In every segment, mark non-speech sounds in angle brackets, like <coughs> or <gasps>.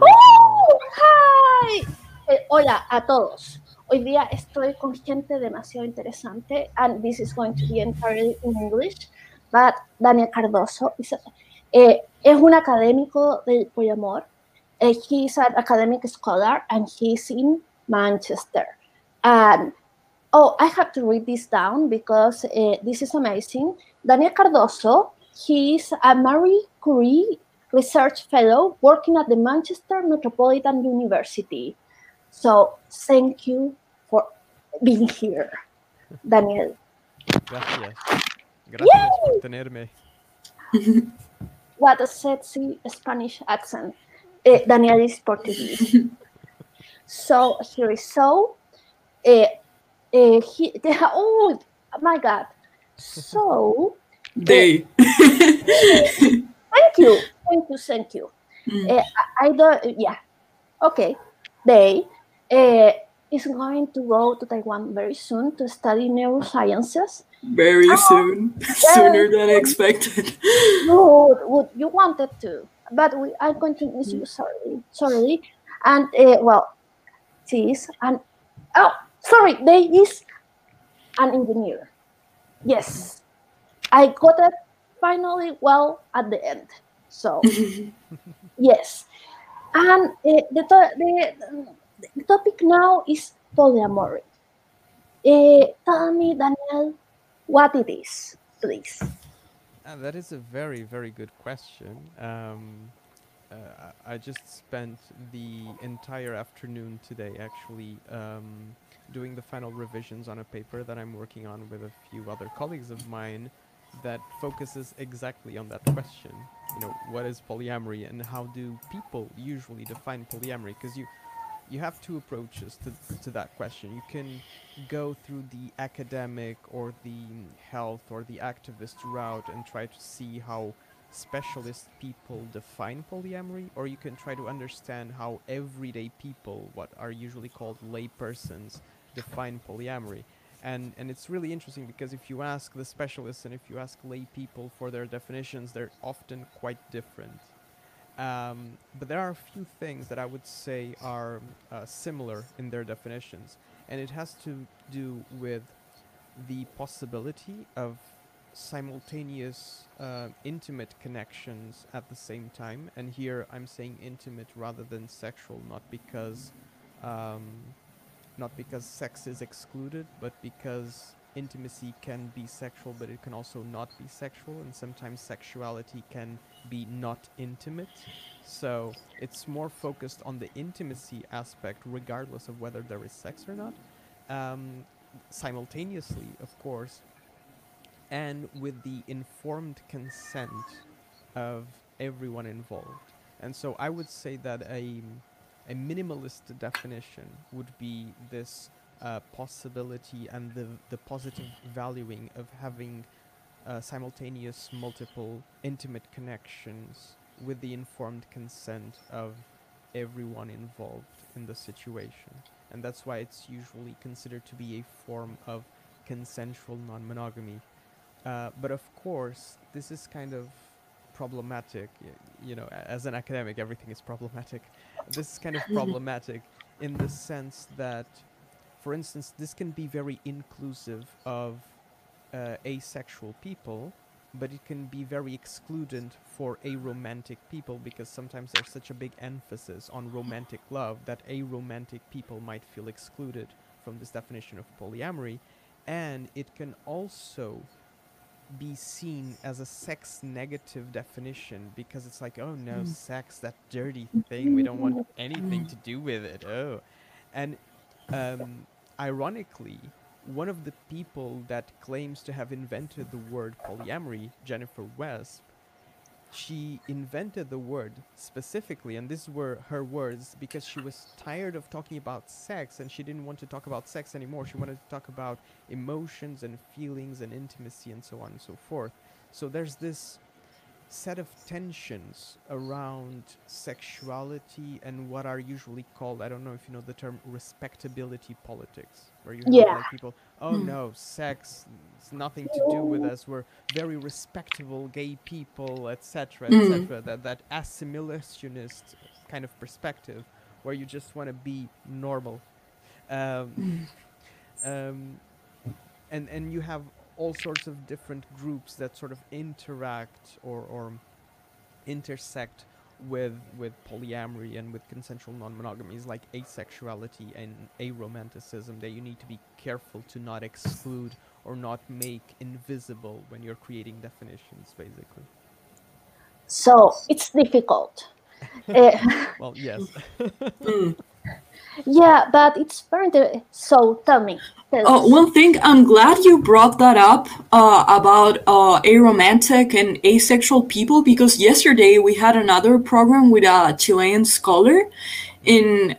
¡Oh! ¡Hi! Eh, hola a todos. Hoy día estoy con gente demasiado interesante, and this is going to be entirely in English. But Daniel Cardoso is, eh, es un académico del poliamor. Uh, he's an academic scholar, and he's in Manchester. And oh, I have to read this down because uh, this is amazing. Daniel Cardoso, he's a Marie Curie Research Fellow working at the Manchester Metropolitan University. So thank you for being here, Daniel. Gracias. Gracias por tenerme. <laughs> What a sexy Spanish accent. Eh, Daniel is Portuguese. so here is so. Uh, uh, he, oh my God. So. They. <laughs> thank you. Thank you. Thank you. Mm. Uh, I, don't, yeah. Okay. They uh, is going to go to Taiwan very soon to study neurosciences. Very soon. <laughs> Sooner than expected. <laughs> You, would, you wanted to, but we are going to miss you. Sorry. Sorry. And, uh, well, she's an, oh, sorry, they is an engineer. Yes. I got it finally well at the end. So, <laughs> yes. And uh, the, to- the, the topic now is polyamory. Uh, tell me, Daniel, what it is, please. Uh, that is a very, very good question. Um, uh, I I just spent the entire afternoon today actually um, doing the final revisions on a paper that I'm working on with a few other colleagues of mine that focuses exactly on that question. You know, what is polyamory and how do people usually define polyamory? Because you you have two approaches to, to that question. You can go through the academic or the health or the activist route and try to see how specialist people define polyamory, or you can try to understand how everyday people, what are usually called laypersons, define polyamory. And, and it's really interesting because if you ask the specialists and if you ask lay people for their definitions, they're often quite different. Um, but there are a few things that I would say are uh, similar in their definitions, and it has to do with the possibility of simultaneous uh, intimate connections at the same time. And here I'm saying intimate rather than sexual, not because um, not because sex is excluded, but because intimacy can be sexual, but it can also not be sexual, and sometimes sexuality can be not intimate. So it's more focused on the intimacy aspect, regardless of whether there is sex or not. Um, simultaneously, of course, and with the informed consent of everyone involved. And so I would say that a a minimalist definition would be this uh, possibility and the the positive valuing of having uh, simultaneous multiple intimate connections with the informed consent of everyone involved in the situation. And that's why it's usually considered to be a form of consensual non-monogamy. Uh, but of course this is kind of problematic you know as an academic everything is problematic. This is kind of problematic in the sense that for instance this can be very inclusive of uh, asexual people but it can be very excludent for aromantic people because sometimes there's such a big emphasis on romantic love that aromantic people might feel excluded from this definition of polyamory. And it can also be seen as a sex negative definition because it's like oh no sex that dirty thing we don't want anything to do with it. Oh. And um, ironically one of the people that claims to have invented the word polyamory jennifer wesp she invented the word specifically and these were her words because she was tired of talking about sex and she didn't want to talk about sex anymore. She wanted to talk about emotions and feelings and intimacy and so on and so forth. So there's this set of tensions around sexuality and what are usually called I don't know if you know the term respectability politics where you have Yeah. like people oh no sex it's nothing to do with us. We're very respectable gay people etc etc that that assimilationist kind of perspective where you just want to be normal. Um, um, and and you have all sorts of different groups that sort of interact or, or intersect with with polyamory and with consensual non-monogamities like asexuality and aromanticism that you need to be careful to not exclude or not make invisible when you're creating definitions basically So it's difficult. <laughs> Eh, well yes <laughs> <laughs> Mm. Yeah, but it's very so. Tell me. Uh, one thing, I'm glad you brought that up uh, about uh, aromantic and asexual people because yesterday we had another program with a Chilean scholar. And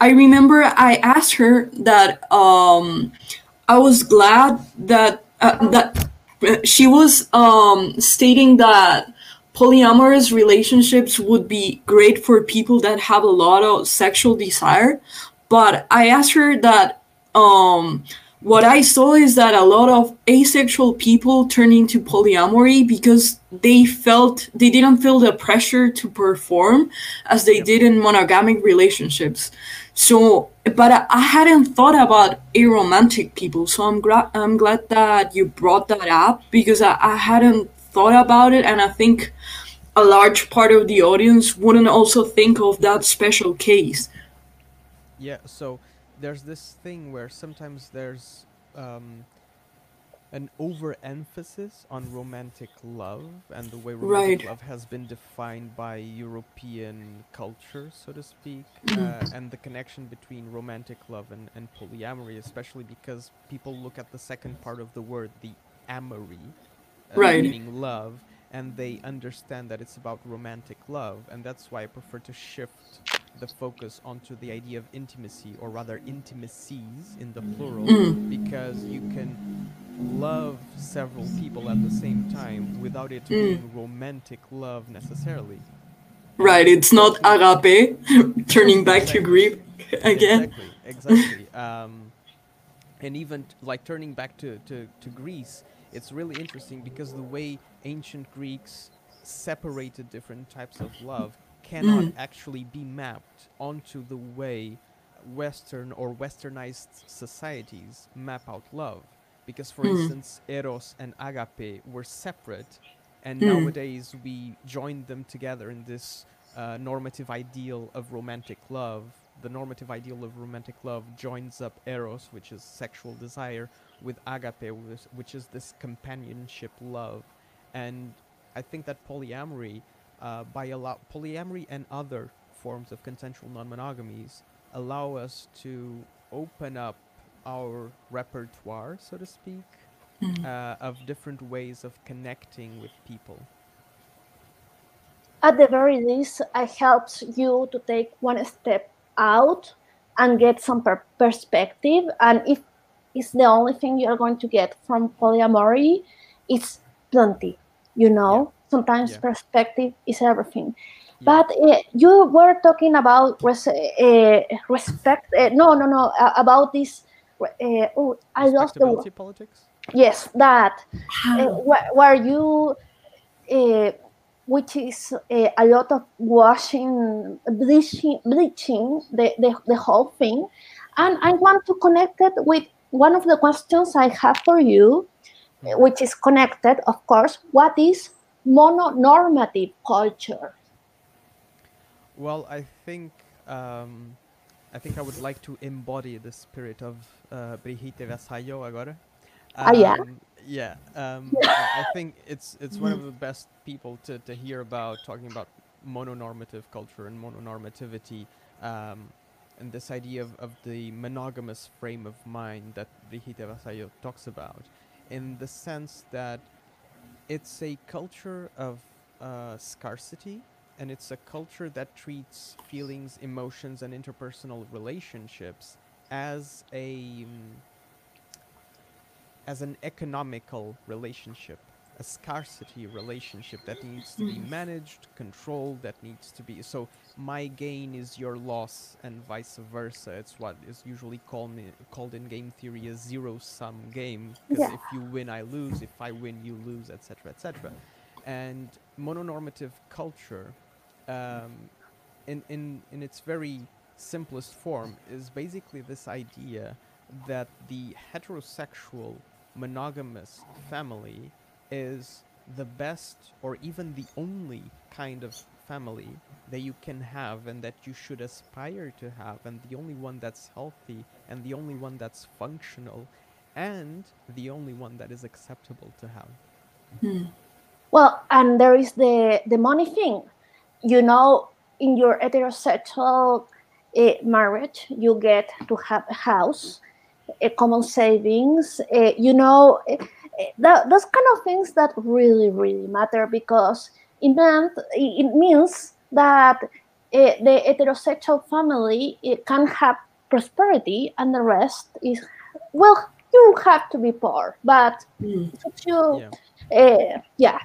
I remember I asked her that um, I was glad that uh, that she was um, stating that polyamorous relationships would be great for people that have a lot of sexual desire. But i asked her that um what i saw is that a lot of asexual people turn into polyamory because they felt they didn't feel the pressure to perform as they did in monogamic relationships. So but I, I hadn't thought about aromantic people. So i'm glad i'm glad that you brought that up because I, I hadn't thought about it and i think a large part of the audience wouldn't also think of that special case Yeah, so there's this thing where sometimes there's um, an overemphasis on romantic love and the way romantic Right. love has been defined by European culture, so to speak, Mm-hmm. uh, and the connection between romantic love and, and polyamory, especially because people look at the second part of the word, the amory, Right. meaning love, and they understand that it's about romantic love, and that's why I prefer to shift the focus onto the idea of intimacy, or rather intimacies in the plural, Mm. because you can love several people at the same time without it Mm. being romantic love necessarily. right it's not agape <laughs> turning back to Exactly. greek again Exactly, exactly. um, and even like turning back to, to, to Greece, it's really interesting because the way ancient Greeks separated different types of love cannot Mm. actually be mapped onto the way Western or Westernized societies map out love. Because, for Mm. instance, Eros and Agape were separate, and Mm. nowadays we joined them together in this uh, normative ideal of romantic love. The normative ideal of romantic love joins up Eros, which is sexual desire, with Agape, which, is this companionship love. And I think that polyamory, uh, by allow polyamory and other forms of consensual non-monogamies, allow us to open up our repertoire, so to speak, uh, of different ways of connecting with people. at the very least, it helps you to take one step out and get some per- perspective. And if it's the only thing you're going to get from polyamory, it's plenty. You know, sometimes Yeah. perspective is everything. Yeah. But uh, you were talking about res- uh, respect. Uh, no, no, no. Uh, about this. Uh, oh, I lost the word. Respectability politics? Yes, that uh, where, where you, uh, which is uh, a lot of washing, bleaching, bleaching the, the, the whole thing. And I want to connect it with one of the questions I have for you, which is connected, of course. What is mononormative culture? Well, I think um, I think I would like to embody the spirit of uh, Brigitte Vasallo agora. Ah, yeah? Yeah. Um, <laughs> I, I think it's it's one of the best people to, to hear about talking about mononormative culture and mononormativity, um, and this idea of, of the monogamous frame of mind that Brigitte Vasallo talks about, in the sense that it's a culture of uh, scarcity and it's a culture that treats feelings, emotions, and interpersonal relationships as a um, as an economical relationship, a scarcity relationship that needs to be managed, controlled, that needs to be so my gain is your loss and vice versa. It's what is usually called called in game theory a zero sum game because Yeah. if you win I lose, if I win you lose, etc. etc. And mononormative culture um, in, in, in its very simplest form is basically this idea that the heterosexual monogamous family is the best or even the only kind of family that you can have and that you should aspire to have and the only one that's healthy and the only one that's functional and the only one that is acceptable to have. Well, and there is the the money thing. You know, in your heterosexual uh, marriage, you get to have a house, common savings. Uh, you know, uh, that, those kind of things that really, really matter because it meant it means that uh, the heterosexual family it can have prosperity, and the rest is well, you have to be poor, but Mm. you, Yeah. yeah.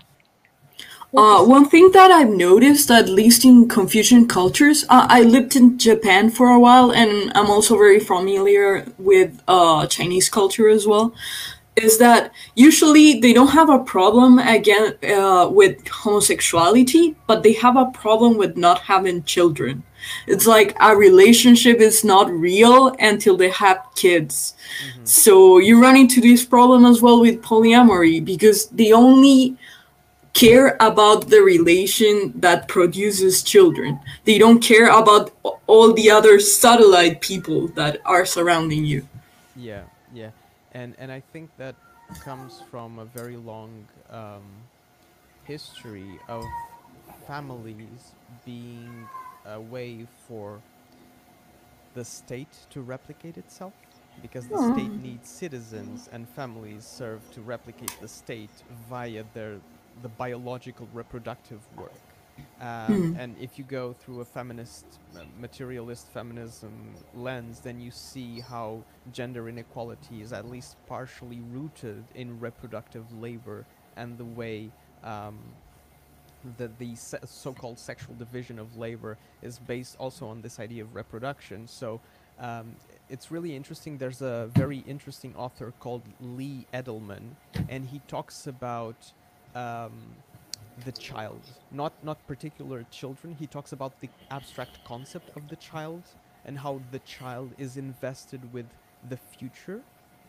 Uh, one thing that I've noticed, at least in Confucian cultures, uh, I lived in Japan for a while, and I'm also very familiar with uh, Chinese culture as well. Is that usually they don't have a problem again uh, with homosexuality, but they have a problem with not having children. It's like a relationship is not real until they have kids. So you run into this problem as well with polyamory because the only care about the relation that produces children. They don't care about all the other satellite people that are surrounding you. Yeah, yeah, and and I think that comes from a very long um, history of families being a way for the state to replicate itself, because the state needs citizens, and families serve to replicate the state via their the biological reproductive work. Um, and if you go through a feminist, uh, materialist feminism lens, then you see how gender inequality is at least partially rooted in reproductive labor and the way um, that the se- so-called sexual division of labor is based also on this idea of reproduction. So um, it's really interesting. There's a very interesting author called Lee Edelman, and he talks about um, the child, not not particular children. He talks about the abstract concept of the child and how the child is invested with the future,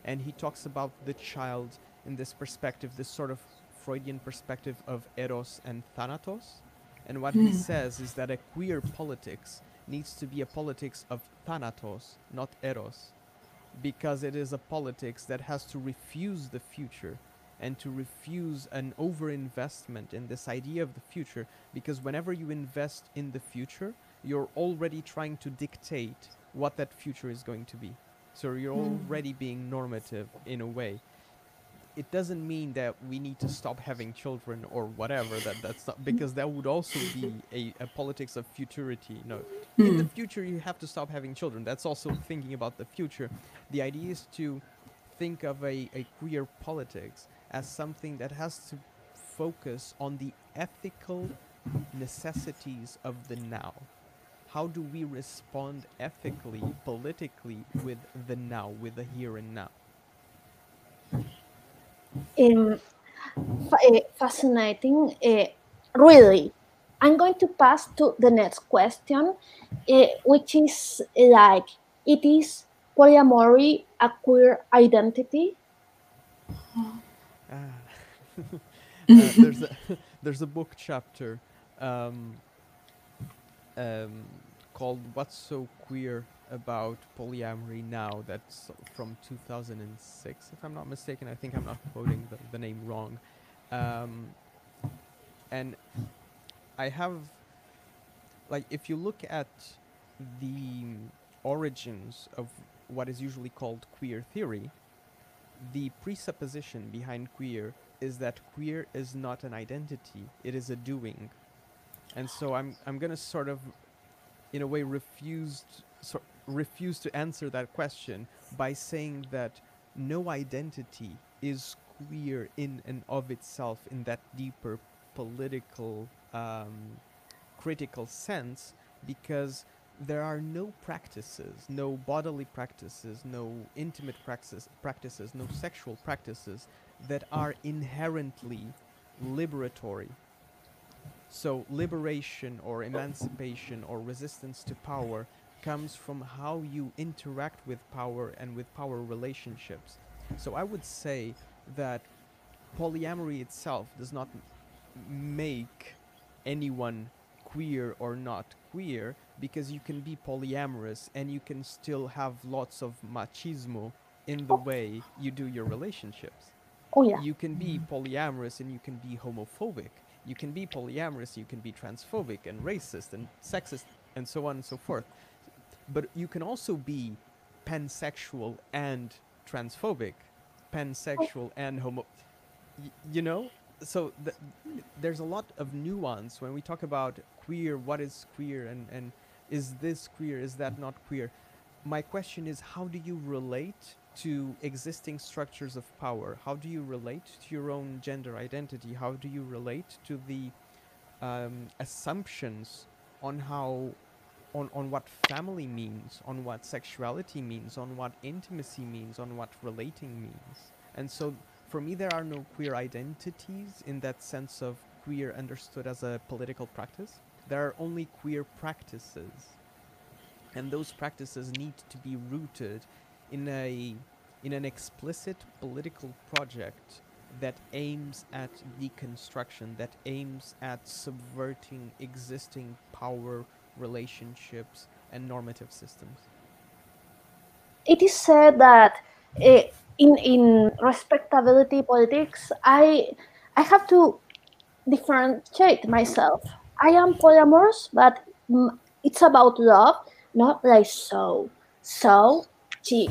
and he talks about the child in this perspective, this sort of Freudian perspective of eros and thanatos. And what he says is that a queer politics needs to be a politics of thanatos, not eros, because it is a politics that has to refuse the future and to refuse an overinvestment in this idea of the future because whenever you invest in the future you're already trying to dictate what that future is going to be. So you're hmm. already being normative in a way. It doesn't mean that we need to stop having children or whatever that that's not because that would also be a, a politics of futurity no. In the hmm. future you have to stop having children. That's also thinking about the future. The idea is to think of a, a queer politics as something that has to focus on the ethical necessities of the now how do we respond ethically politically with the now with the here and now um, fa- fascinating. Uh, really, I'm going to pass to the next question, uh, which is like, it is polyamory a queer identity? Uh, <laughs> there's a <laughs> there's a book chapter um, um, called "What's So Queer About Polyamory Now." That's from 2006, if I'm not mistaken. I think I'm not quoting the, the name wrong. Um, and I have, like, if you look at the origins of what is usually called queer theory, the presupposition behind queer is that queer is not an identity it is a doing. And so i'm i'm going to sort of in a way refuse so, refuse to answer that question by saying that no identity is queer in and of itself in that deeper political um, critical sense because there are no practices, no bodily practices, no intimate practices, practices, no sexual practices that are inherently liberatory. So liberation or emancipation or resistance to power comes from how you interact with power and with power relationships. So I would say that polyamory itself does not make anyone queer or not queer because you can be polyamorous and you can still have lots of machismo in the way you do your relationships. Oh yeah. You can be mm-hmm. polyamorous and you can be homophobic. You can be polyamorous, you can be transphobic and racist and sexist and so on and so forth. But you can also be pansexual and transphobic, pansexual and homo. Y- you know? So th- there's a lot of nuance when we talk about queer, what is queer, and, and is this queer, is that not queer? My question is how do you relate to existing structures of power? How do you relate to your own gender identity? How do you relate to the um, assumptions on how on, on what family means, on what sexuality means, on what intimacy means, on what relating means. And so for me, there are no queer identities in that sense of queer understood as a political practice. There are only queer practices. And those practices need to be rooted in a in an explicit political project that aims at deconstruction, that aims at subverting existing power relationships and normative systems. it is said that uh, in in respectability politics, I I have to differentiate myself. I am polyamorous, but mm, it's about love, not like so. So, she,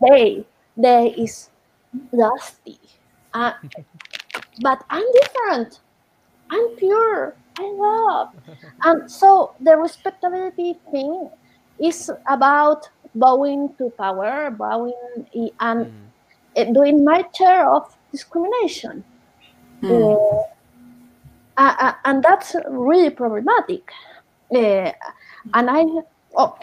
they, they is dusty. Uh, <laughs> but I'm different. I'm pure. I love. And so the respectability thing is about bowing to power, bowing and Mm. uh, doing my share of discrimination. Hmm. Uh, uh, uh, and that's really problematic. Uh, and I, oh,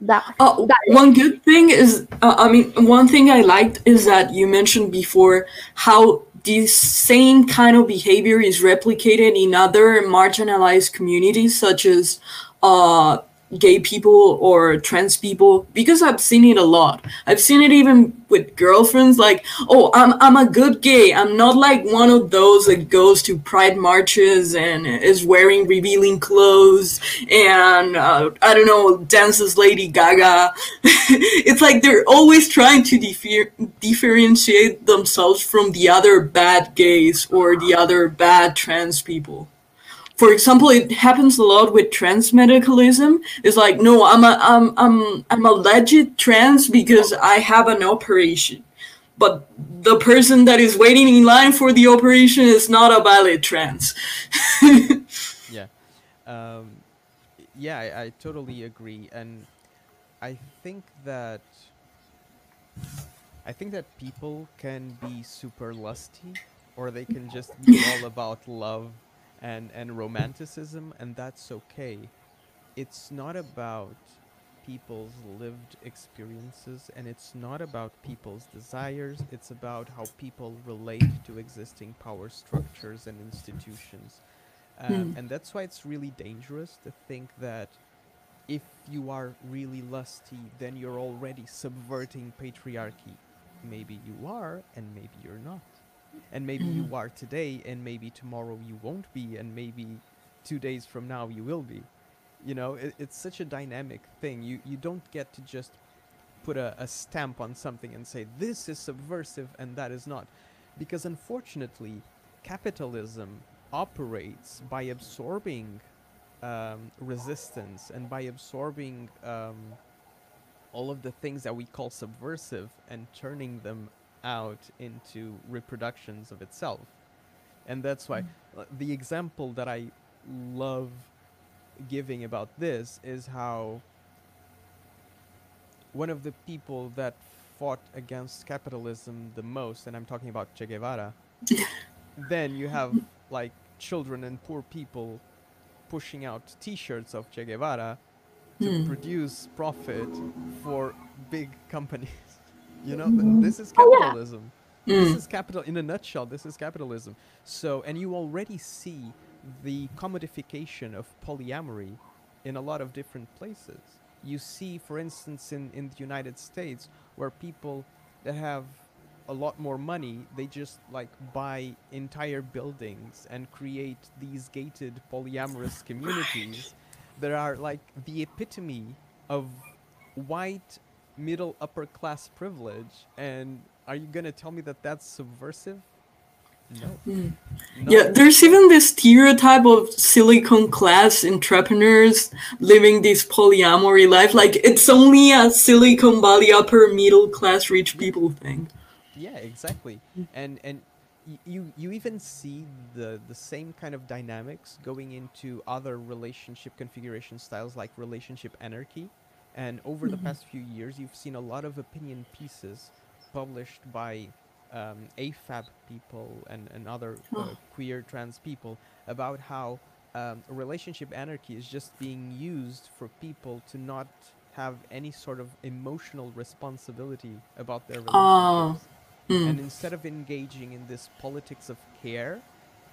that, Uh, that one good thing is, uh, I mean, one thing I liked is that you mentioned before how this same kind of behavior is replicated in other marginalized communities, such as uh, gay people or trans people, because I've seen it a lot. I've seen it even with girlfriends, like, oh, I'm, I'm a good gay. I'm not like one of those that goes to pride marches and is wearing revealing clothes and, uh, I don't know, dances Lady Gaga. <laughs> it's like they're always trying to differ- differentiate themselves from the other bad gays or the other bad trans people for example, it happens a lot with trans medicalism. It's like, no, I'm a, I'm, I'm, I'm a legit trans because I have an operation. But the person that is waiting in line for the operation is not a valid trans. <laughs> Yeah. Um, yeah, I, I totally agree. And I think that I think that people can be super lusty or they can just be <laughs> all about love and, and romanticism and that's okay. It's not about people's lived experiences and it's not about people's desires, it's about how people relate to existing power structures and institutions. Um, and that's why it's really dangerous to think that if you are really lusty, then you're already subverting patriarchy. Maybe you are, and maybe you're not. And maybe you are today, and maybe tomorrow you won't be, and maybe two days from now you will be. You know, it, it's such a dynamic thing. You you don't get to just put a, a stamp on something and say this is subversive and that is not, because unfortunately, capitalism operates by absorbing um, resistance and by absorbing um, all of the things that we call subversive and turning them out into reproductions of itself. And that's why uh, the example that I love giving about this is how one of the people that fought against capitalism the most, and I'm talking about Che Guevara, <laughs> then you have like children and poor people pushing out T-shirts of Che Guevara to Hmm. produce profit for big companies. You know, th- this is Oh, yeah. capitalism. This Mm. is capital in a nutshell. This is capitalism. So, and you already see the commodification of polyamory in a lot of different places. You see, for instance, in, in the United States, where people that have a lot more money, they just like buy entire buildings and create these gated polyamorous <laughs> communities that are like the epitome of white middle upper class privilege. And are you gonna tell me that that's subversive? No. Mm. No. Yeah, there's even this stereotype of Silicon class entrepreneurs living this polyamory life. Like it's only a Silicon Valley upper middle class rich people thing. Yeah, exactly. And and you you even see the the same kind of dynamics going into other relationship configuration styles like relationship anarchy. And over the past few years, you've seen a lot of opinion pieces published by um, AFAB people and, and other uh, Oh. queer trans people about how um, relationship anarchy is just being used for people to not have any sort of emotional responsibility about their Oh. relationships. Mm. And instead of engaging in this politics of care,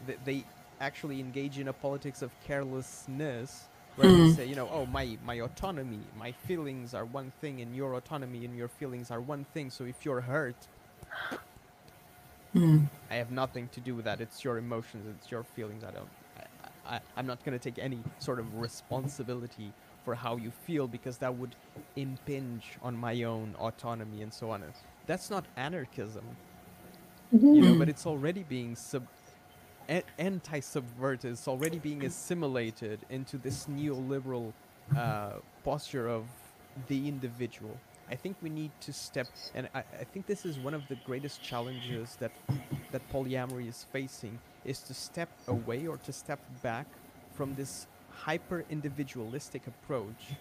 th- they actually engage in a politics of carelessness, where they Mm. say, you know, oh, my, my autonomy, my feelings are one thing, and your autonomy and your feelings are one thing. So if you're hurt, <gasps> Mm. I have nothing to do with that. It's your emotions, it's your feelings. I don't. I, I, I'm not going to take any sort of responsibility for how you feel because that would impinge on my own autonomy and so on. That's not anarchism, you know, but it's already being sub. A- Anti-subverted. It's already being assimilated into this neoliberal uh, posture of the individual. I think we need to step, and I, I think this is one of the greatest challenges that that polyamory is facing, is to step away or to step back from this hyper individualistic approach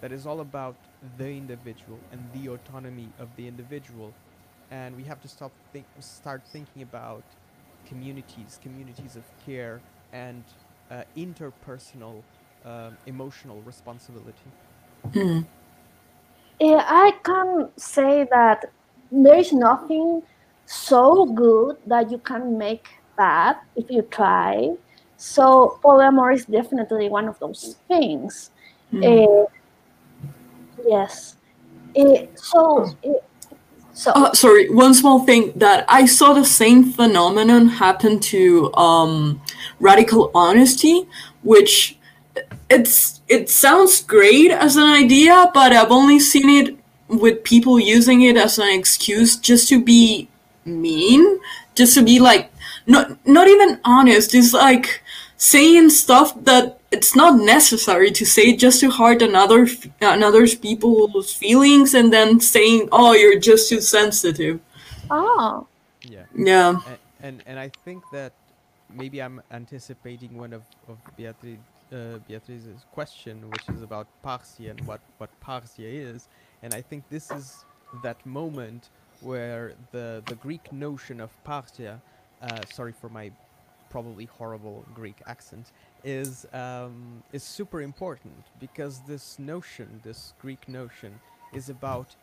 that is all about the individual and the autonomy of the individual, and we have to stop think, start thinking about communities, communities of care, and uh, interpersonal um, emotional responsibility. Mm. Yeah, I can say that there is nothing so good that you can make bad if you try. So polyamory is definitely one of those things. Mm. Eh, yes. Eh, so, eh, so Uh, sorry, one small thing that I saw the same phenomenon happen to um, radical honesty, which it's it sounds great as an idea, but I've only seen it with people using it as an excuse just to be mean, just to be like not not even honest. It's like saying stuff that it's not necessary to say just to hurt another another people's feelings, and then saying, "Oh, you're just too sensitive." oh, Yeah. Yeah. and, and and I think that maybe I'm anticipating one of of Beatriz uh, Beatriz's question, which is about parrhesia and what what parrhesia is, and I think this is that moment where the the Greek notion of parrhesia, uh, sorry for my probably horrible Greek accent, is um, is super important because this notion, this Greek notion, is about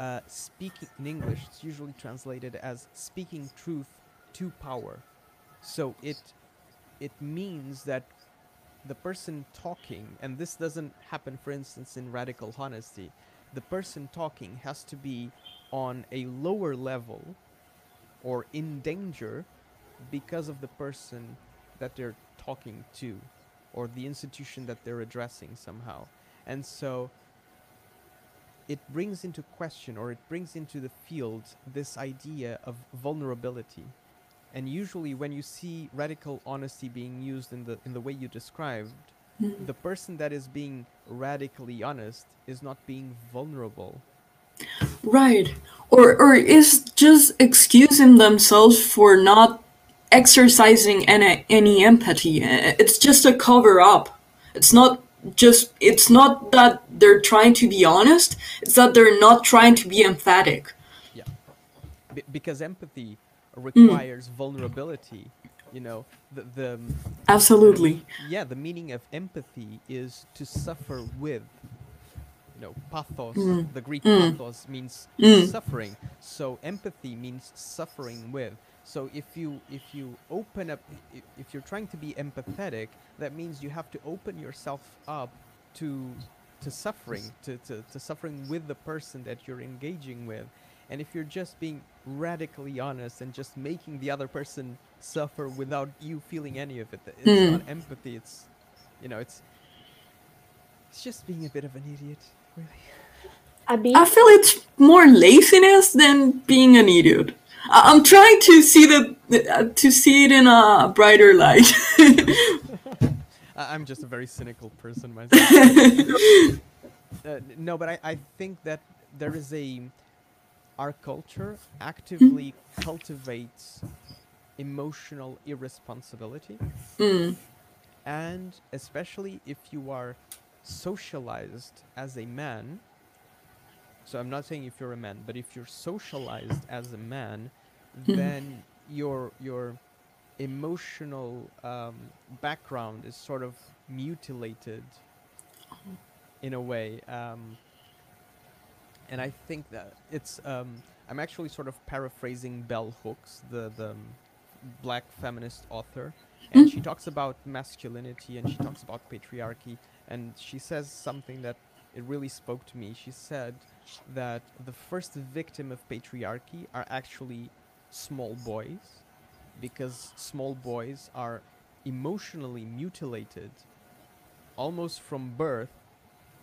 uh, speaking in English. It's usually translated as speaking truth to power. So it it means that the person talking, and this doesn't happen, for instance, in radical honesty. The person talking has to be on a lower level or in danger because of the person that they're talking to or the institution that they're addressing somehow. And so it brings into question or it brings into the field this idea of vulnerability. And usually when you see radical honesty being used in the in the way you described, mm-hmm. the person that is being radically honest is not being vulnerable. Right. Or or is just excusing themselves for not exercising any any empathy. It's just a cover up. It's not just it's not that they're trying to be honest it's that they're not trying to be emphatic. Yeah. B- because empathy mm. requires vulnerability you know? The, the absolutely. yeah the meaning of empathy is to suffer with. You know pathos mm. the greek mm. pathos means suffering. So empathy means suffering with so if you if you open up if, if you're trying to be empathetic that means you have to open yourself up to to suffering to, to, to suffering with the person that you're engaging with and if you're just being radically honest and just making the other person suffer without you feeling any of it, th- it's hmm. not empathy. It's, you know, it's it's just being a bit of an idiot, really. I feel it's more laziness than being an idiot I- i'm trying to see the uh, to see it in a brighter light. <laughs> I'm just a very cynical person myself. <laughs> uh, no, but I, I think that there is a our culture actively cultivates emotional irresponsibility. And especially if you are socialized as a man so i'm not saying if you're a man but if you're socialized as a man <laughs> then your your emotional um, background is sort of mutilated in a way um, and I think that it's um, I'm actually sort of paraphrasing Bell Hooks, the the um, black feminist author, and she <laughs> talks about masculinity and she talks about patriarchy, and she says something that it really spoke to me. She said that the first victim of patriarchy are actually small boys, because small boys are emotionally mutilated almost from birth.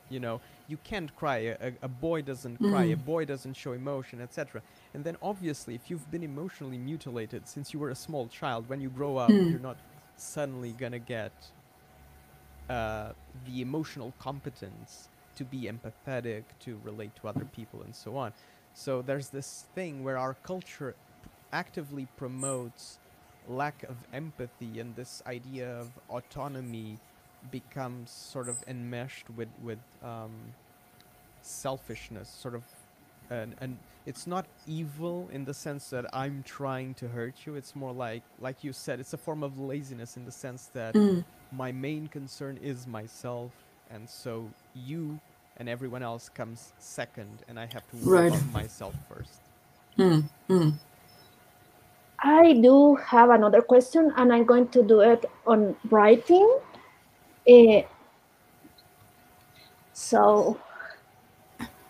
You know you can't cry. A, a- boy doesn't cry. A boy doesn't show emotion etc and then obviously if you've been emotionally mutilated since you were a small child when you grow up you're not suddenly gonna get uh, the emotional competence to be empathetic to relate to other people and so on so there's this thing where our culture actively promotes lack of empathy and this idea of autonomy becomes sort of enmeshed with with um, selfishness, sort of, and and it's not evil in the sense that I'm trying to hurt you. It's more like like you said, it's a form of laziness in the sense that my main concern is myself, and so you and everyone else comes second, and I have to work Right. on myself first. I do have another question, and I'm going to do it on writing. Eh, so,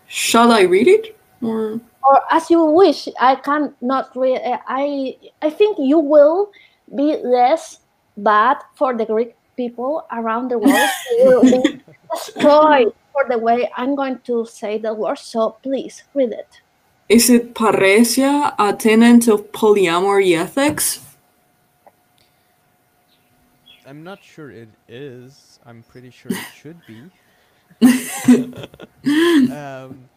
shall i read it or or as you wish, I can not read. eh, I I think you will be less bad for the Greek people around the world. Will be <laughs> destroyed for the way I'm going to say the word. So please read it. is it parrhesia a tenet of polyamory ethics I'm not sure it is. I'm pretty sure it should be. <laughs> um,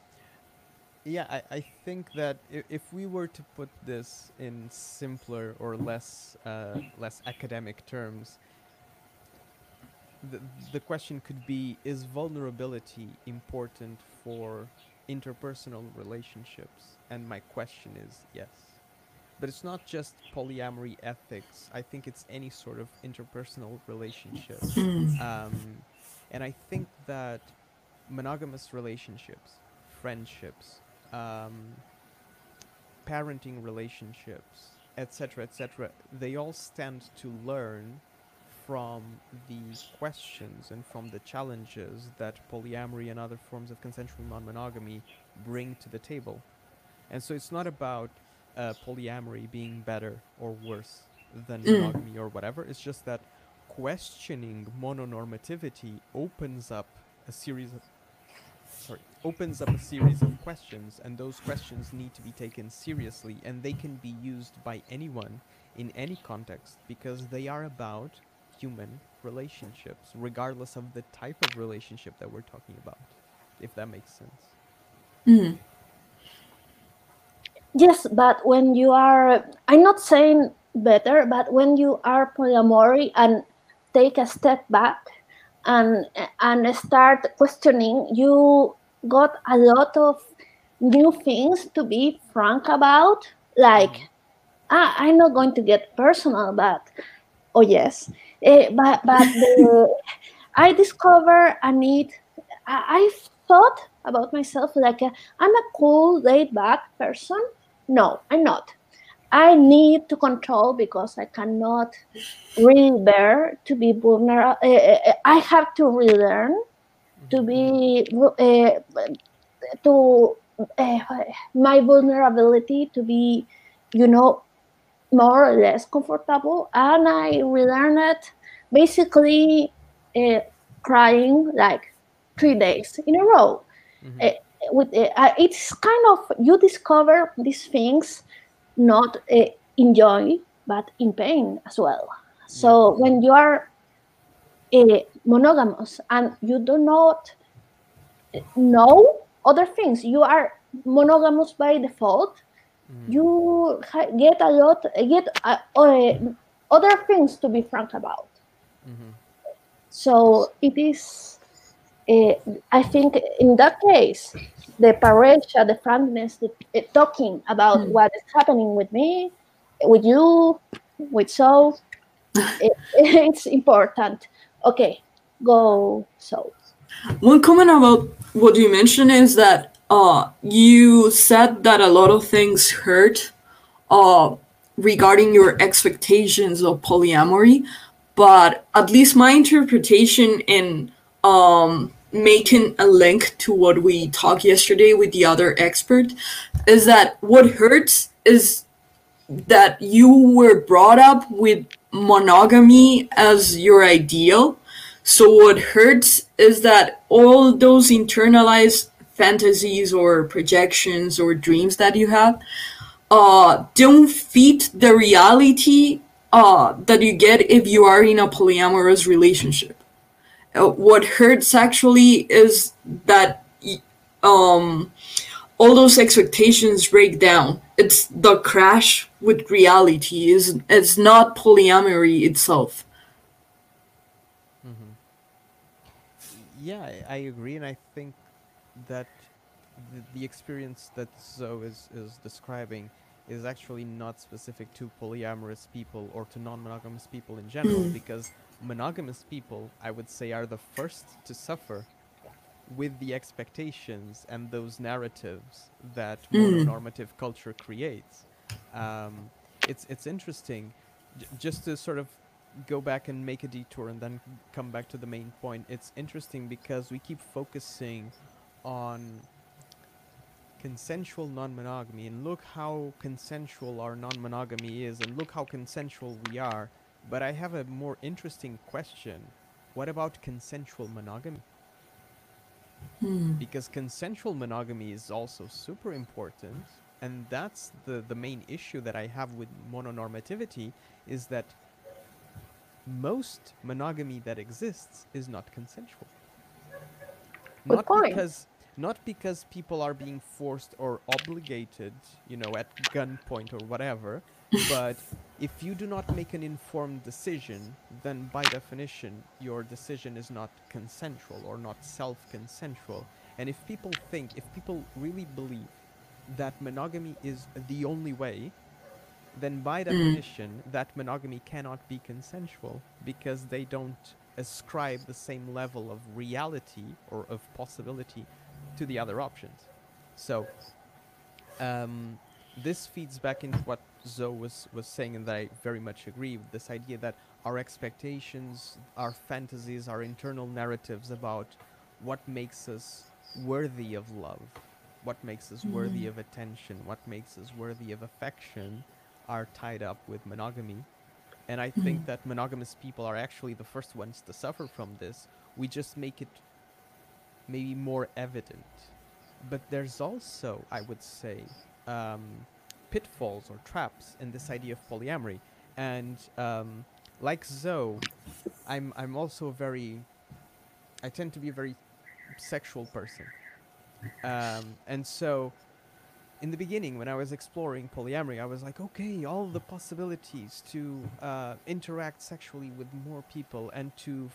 yeah, I, I think that if, if we were to put this in simpler or less uh, less academic terms, the, the question could be: Is vulnerability important for interpersonal relationships? And my question is yes. But it's not just polyamory ethics. I think it's any sort of interpersonal relationship. <clears throat> Um, and I think that monogamous relationships, friendships, um, parenting relationships, etc., etc., they all stand to learn from the questions and from the challenges that polyamory and other forms of consensual non-monogamy bring to the table. And so it's not about uh, polyamory being better or worse than monogamy or whatever. It's just that questioning mononormativity opens up a series of sorry opens up a series of questions, and those questions need to be taken seriously, and they can be used by anyone in any context because they are about human relationships, regardless of the type of relationship that we're talking about. If that makes sense. Yes, but when you are, I'm not saying better, but when you are polyamory and take a step back and and start questioning, you got a lot of new things to be frank about. Like, Mm-hmm. ah, I'm not going to get personal, but oh yes, Eh, but but the, <laughs> I discover a need. I, I thought about myself like i I'm a cool, laid back person. No, I'm not. I need to control because I cannot really bear to be vulnerable. I have to relearn to be uh, to uh, my vulnerability to be, you know, more or less comfortable, and I relearned it basically uh, crying like three days in a row. Mhm. Uh, with uh, it's kind of you discover these things not uh, in joy but in pain as well. So when you are uh, monogamous and you do not know other things, you are monogamous by default. Mhm. You ha- get a lot, get uh, uh, other things to be frank about. Mhm. So it is, uh, I think, in that case, the parrhesia, the frankness, the uh, talking about Hmm. what is happening with me, with you, with so, <laughs> it, it's important. Okay, go so. One comment about what you mentioned is that uh, you said that a lot of things hurt uh, regarding your expectations of polyamory, but at least my interpretation in um, making a link to what we talked yesterday with the other expert is that what hurts is that you were brought up with monogamy as your ideal. So what hurts is that all those internalized fantasies or projections or dreams that you have uh, don't fit the reality uh, that you get if you are in a polyamorous relationship. Uh, what hurts actually is that um, all those expectations break down. It's the crash with reality. Is it's not polyamory itself. Mhm. Yeah, I agree, and I think that the, the experience that Zoe is, is describing is actually not specific to polyamorous people or to non-monogamous people in general, <clears throat> because monogamous people, I would say, are the first to suffer with the expectations and those narratives that Mm. mononormative culture creates. Um, it's it's interesting, j- just to sort of go back and make a detour and then come back to the main point. It's interesting because we keep focusing on consensual non-monogamy and look how consensual our non-monogamy is and look how consensual we are. But I have a more interesting question. What about consensual monogamy? Hmm. because consensual monogamy is also super important and that's the the main issue that i have with mononormativity is that most monogamy that exists is not consensual Good not point. because not because people are being forced or obligated you know at gunpoint or whatever but <laughs> if you do not make an informed decision, then by definition, your decision is not consensual or not self consensual. And if people think, if people really believe that monogamy is the only way, then by mm. definition, that monogamy cannot be consensual because they don't ascribe the same level of reality or of possibility to the other options. So, um, this feeds back into what Zoe was, was saying, and that I very much agree with this idea that our expectations, our fantasies, our internal narratives about what makes us worthy of love, what makes us worthy of attention, what makes us worthy of affection, are tied up with monogamy. And I think that monogamous people are actually the first ones to suffer from this. We just make it maybe more evident. But there's also, I would say, um, pitfalls or traps in this idea of polyamory. And um, like Zoe, I'm I'm also very, I tend to be a very sexual person. Um, and so, in the beginning, when I was exploring polyamory, I was like, okay, all the possibilities to uh, interact sexually with more people and to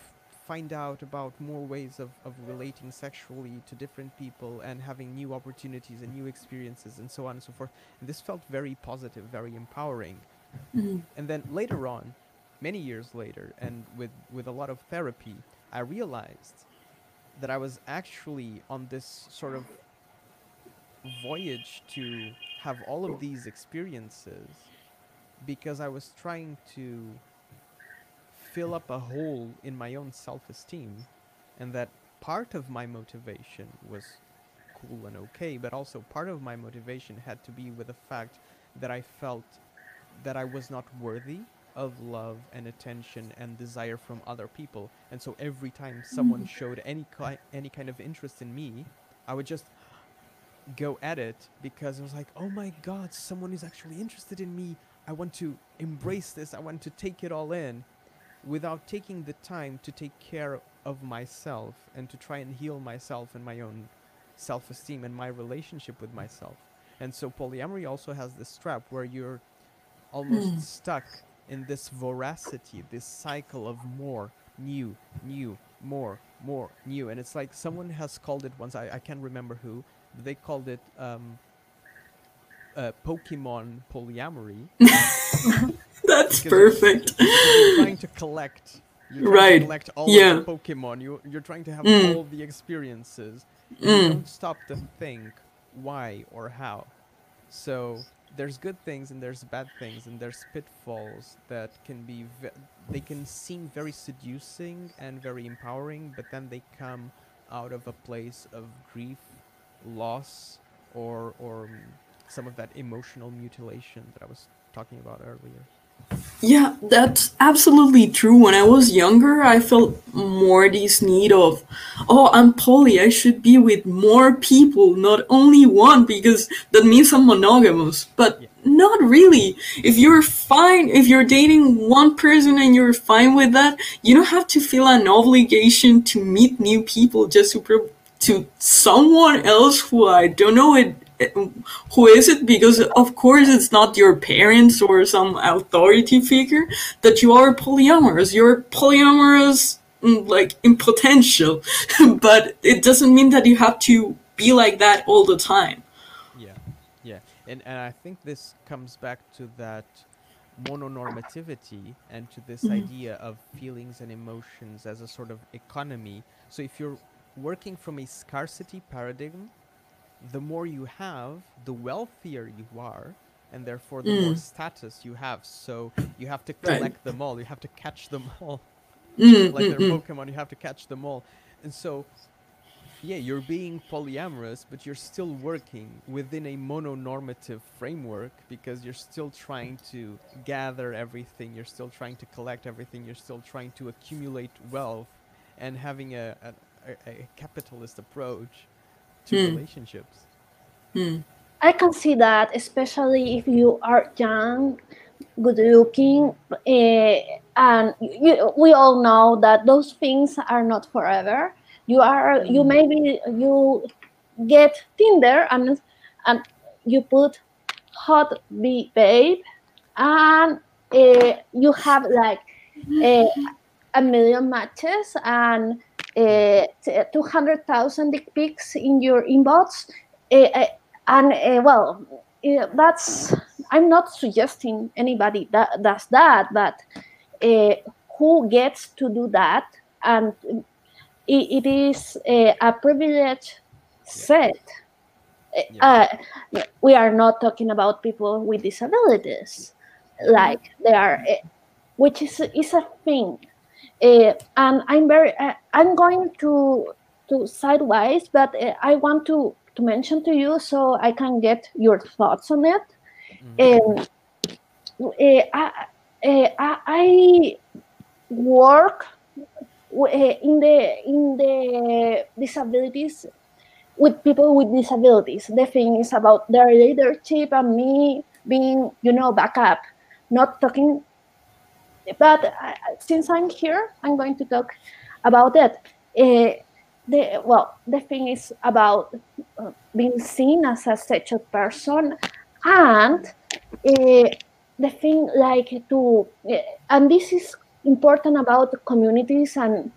find out about more ways of, of relating sexually to different people and having new opportunities and new experiences and so on and so forth. And this felt very positive, very empowering. Mhm. And then later on, many years later, and with, with a lot of therapy, I realized that I was actually on this sort of voyage to have all of these experiences because I was trying to fill up a hole in my own self esteem, and that part of my motivation was cool and okay, but also part of my motivation had to be with the fact that I felt that I was not worthy of love and attention and desire from other people. And so every time someone mm-hmm. showed any ki- any kind of interest in me, I would just go at it because I was like, "Oh my god, someone is actually interested in me. I want to embrace this. I want to take it all in." Without taking the time to take care of myself and to try and heal myself and my own self-esteem and my relationship with myself. And so polyamory also has this trap where you're almost hmm. stuck in this voracity, this cycle of more, new, new, more, more, new. And it's like someone has called it once, I, I can't remember who, they called it um, uh, Pokemon polyamory. <laughs> That's perfect. you're trying to collect. You're trying Right, to collect all yeah. the Pokemon. You, you're trying to have Mm. all the experiences. Mm. You don't stop to think why or how. So there's good things and there's bad things and there's pitfalls that can be ve- they can seem very seducing and very empowering, but then they come out of a place of grief, loss, or or some of that emotional mutilation that I was talking about earlier. Yeah, that's absolutely true. When I was younger, I felt more this need of, oh, I'm poly. I should be with more people, not only one, because that means I'm monogamous. But Yeah. not really. If you're fine, if you're dating one person and you're fine with that, you don't have to feel an obligation to meet new people just to prove to someone else who I don't know it who is it? Because of course it's not your parents or some authority figure that you are polyamorous. You're polyamorous mm, like in potential. <laughs> But it doesn't mean that you have to be like that all the time. Yeah, yeah, and and I think this comes back to that mononormativity and to this idea of feelings and emotions as a sort of economy. So if you're working from a scarcity paradigm, the more you have, the wealthier you are, and therefore the more status you have. So you have to Right. collect them all. You have to catch them <laughs> all Mm, like mm, they're mm. Pokemon, you have to catch them all. And so, yeah, you're being polyamorous, but you're still working within a mononormative framework because you're still trying to gather everything, you're still trying to collect everything, you're still trying to accumulate wealth and having a, a, a, a capitalist approach to Hmm. relationships. mm. I can see that, especially if you are young, good looking, uh, and you, we all know that those things are not forever. You are you Mm. maybe you get Tinder and and you put hot bee babe, and uh, you have like uh, a million matches and uh, two hundred thousand dick pics in your inbox. Uh, uh, and uh, well that's i'm not suggesting anybody that does that but uh, who gets to do that? And it, it is a privilege set. Uh, we are not talking about people with disabilities. Like they are which is is a thing uh, and i'm very uh, i'm going to to sidewise but uh, i want to to mention to you so I can get your thoughts on it. Um, uh, I, uh, I, I work uh, in the in the disabilities with people with disabilities. The thing is about their leadership and me being, you know, backup, not talking. But since I'm here, I'm going to talk about it. Uh, the well, the thing is about uh, being seen as a sexual person, and uh, the thing like to, uh, and this is important about communities and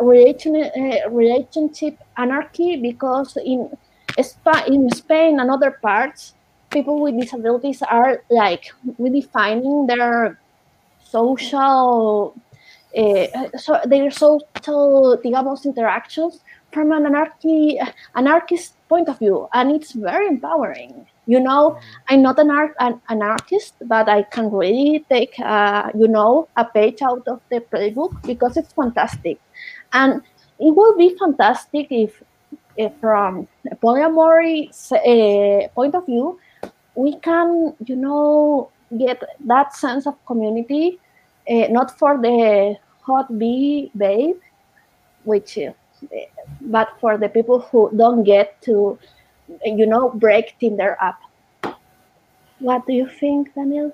relation, relationship anarchy because in, in Spain and other parts, people with disabilities are like redefining their social uh, so their social digamos interactions from an anarchy anarchist point of view and it's very empowering. You know i'm not an, an anarchist but i can really take uh, you know a page out of the playbook because it's fantastic. And it will be fantastic if, if from polyamory uh, point of view we can you know get that sense of community uh, not for the hot bee babe which uh, but for the people who don't get to you know break tinder up. What do you think daniel?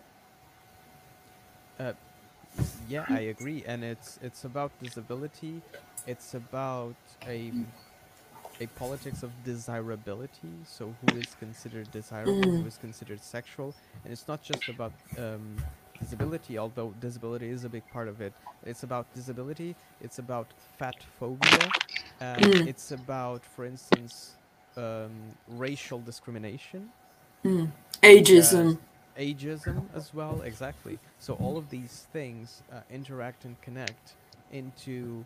Uh, yeah, I agree, and it's it's about disability. It's about a a politics of desirability. So who is considered desirable, who is considered sexual, and it's not just about um, disability. Although disability is a big part of it. It's about disability. It's about fat phobia. Um, It's about, for instance, um, racial discrimination Ageism. ageism as well exactly so all of these things uh, interact and connect into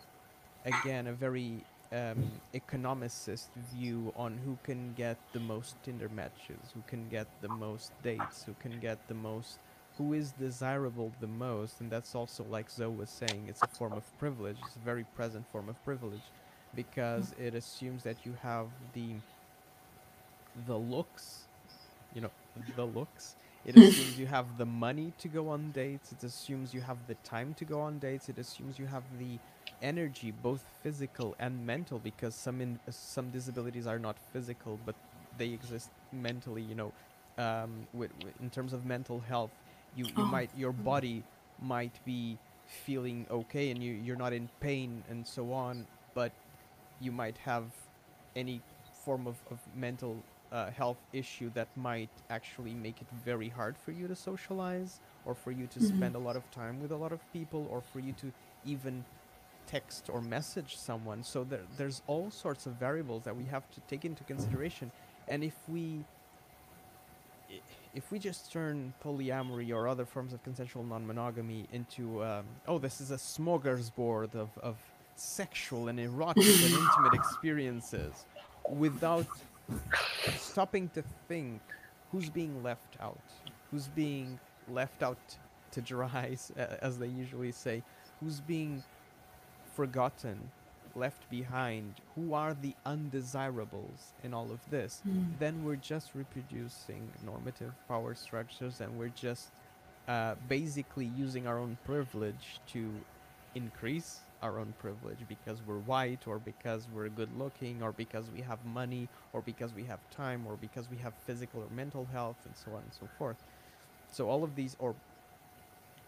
again a very um, economicist view on who can get the most tinder matches who can get the most dates who can get the most who is desirable the most and that's also like zoe was saying it's a form of privilege it's a very present form of privilege because it assumes that you have the the looks you know the looks. It assumes you have the money to go on dates it assumes you have the time to go on dates it assumes you have the energy both physical and mental because some in some disabilities are not physical but they exist mentally you know um, with, with, in terms of mental health. You, you Oh. might your body might be feeling okay and you, you're not in pain and so on but you might have any form of, of mental uh, health issue that might actually make it very hard for you to socialize or for you to spend a lot of time with a lot of people or for you to even text or message someone. So there, there's all sorts of variables that we have to take into consideration. And if we if we just turn polyamory or other forms of consensual non-monogamy into um, oh this is a smorgasbord of, of sexual and erotic and <laughs> intimate experiences without stopping to think who's being left out who's being left out to dry <laughs> as they usually say who's being forgotten left behind who are the undesirables in all of this then we're just reproducing normative power structures and we're just uh, basically using our own privilege to increase our own privilege because we're white or because we're good looking or because we have money or because we have time or because we have physical or mental health and so on and so forth. So all of these or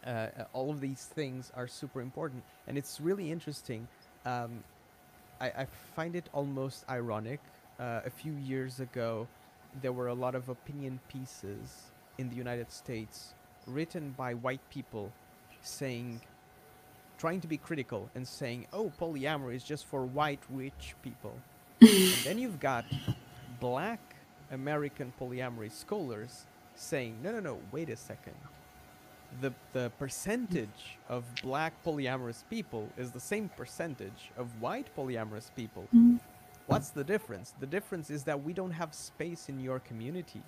uh, all of these things are super important. And it's really interesting um, I, I find it almost ironic uh, a few years ago there were a lot of opinion pieces in the united states written by white people saying trying to be critical and saying oh polyamory is just for white rich people. And then you've got black american polyamory scholars saying no no no wait a second the the percentage of black polyamorous people is the same percentage of white polyamorous people. Mm-hmm. What's the difference? The difference is that we don't have space in your communities.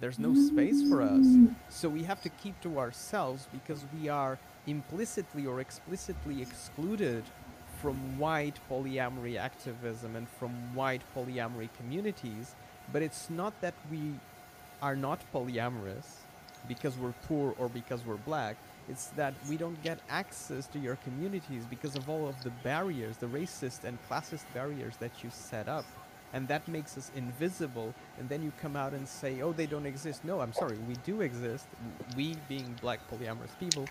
There's no space for us. Mm-hmm. So we have to keep to ourselves because we are implicitly or explicitly excluded from white polyamory activism and from white polyamory communities. But it's not that we are not polyamorous because we're poor or because we're black. It's that we don't get access to your communities because of all of the barriers, the racist and classist barriers that you set up. And that makes us invisible. And then you come out and say, oh, they don't exist. No, I'm sorry, we do exist. We, being black polyamorous people,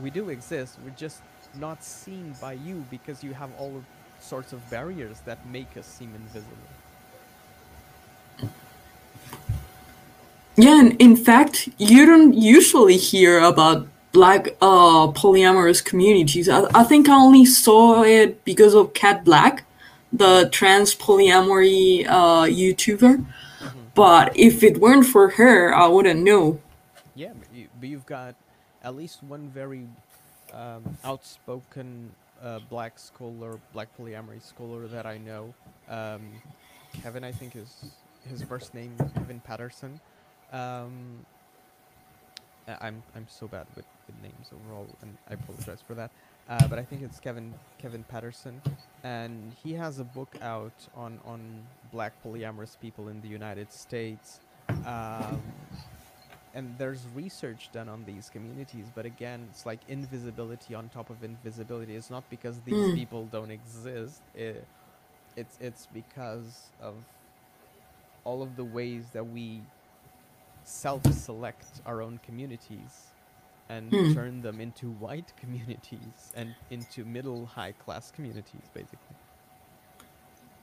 we do exist. We're just not seen by you because you have all sorts of barriers that make us seem invisible. Yeah, and in fact, you don't usually hear about black uh, polyamorous communities. I, I think I only saw it because of Kat Black, the trans polyamory uh, YouTuber. But if it weren't for her, I wouldn't know. Yeah, but you've got at least one very um, outspoken uh, black scholar, black polyamory scholar that I know. Um, Kevin, I think is his first name, Kevin Patterson. Um, I'm I'm so bad with, with names overall, and I apologize for that. Uh, but I think it's Kevin Kevin Patterson, and he has a book out on on black polyamorous people in the United States. Um, and there's research done on these communities, but again, it's like invisibility on top of invisibility. It's not because these Mm. people don't exist. It, it's it's because of all of the ways that we self-select our own communities and Hmm. turn them into white communities and into middle high class communities basically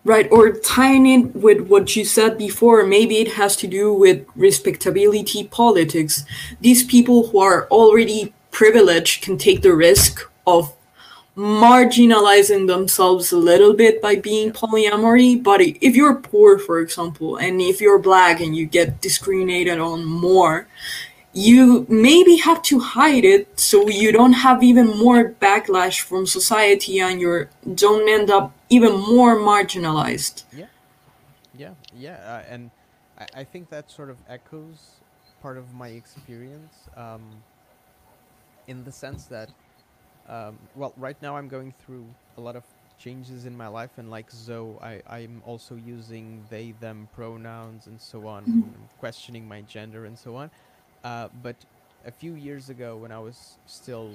Right, or tying in with what you said before, maybe it has to do with respectability politics. These people who are already privileged can take the risk of marginalizing themselves a little bit by being polyamory. But if you're poor, for example, and if you're black and you get discriminated on more, you maybe have to hide it so you don't have even more backlash from society and you don't end up even more marginalized. Yeah, yeah, yeah, uh, and I, I think that sort of echoes part of my experience, um, in the sense that, um, well, right now I'm going through a lot of changes in my life, and like Zoe, I I'm also using they them pronouns and so on, and I'm questioning my gender and so on. Uh, but a few years ago, when I was still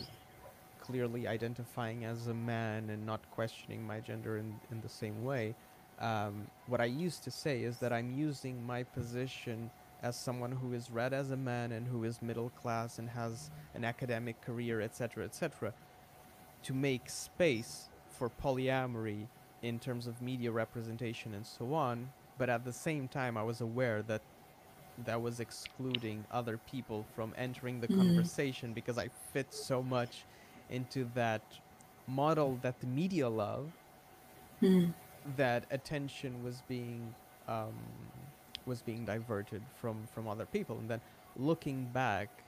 clearly identifying as a man and not questioning my gender in, in the same way, um, what I used to say is that I'm using my position as someone who is read as a man and who is middle class and has an academic career, etc., etc., to make space for polyamory in terms of media representation and so on. But at the same time, I was aware that that was excluding other people from entering the Mhm. conversation because I fit so much into that model that the media love Mm. that attention was being um, was being diverted from from other people and then looking back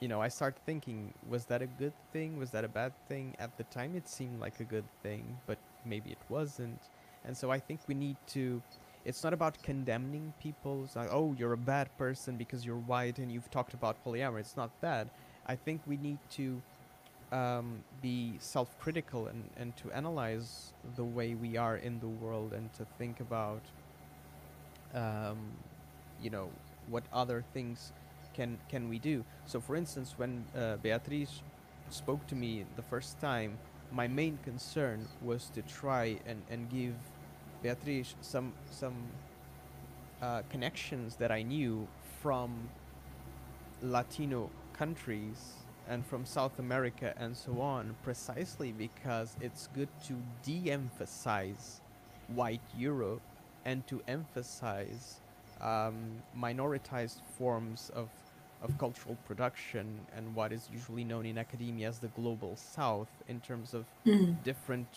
you know i start thinking was that a good thing? Was that a bad thing? At the time it seemed like a good thing but maybe it wasn't. And so i think we need to it's not about condemning people. It's like oh you're a bad person because you're white and you've talked about polyamory it's not that. I think we need to um, be self-critical and, and to analyze the way we are in the world and to think about um, you know what other things can can we do? So for instance when uh, beatrice spoke to me the first time my main concern was to try and, and give beatrice some some uh, connections that i knew from latino countries and from South America and so on, precisely because it's good to de emphasize white Europe and to emphasize um, minoritized forms of, of cultural production and what is usually known in academia as the global south in terms of Mm. different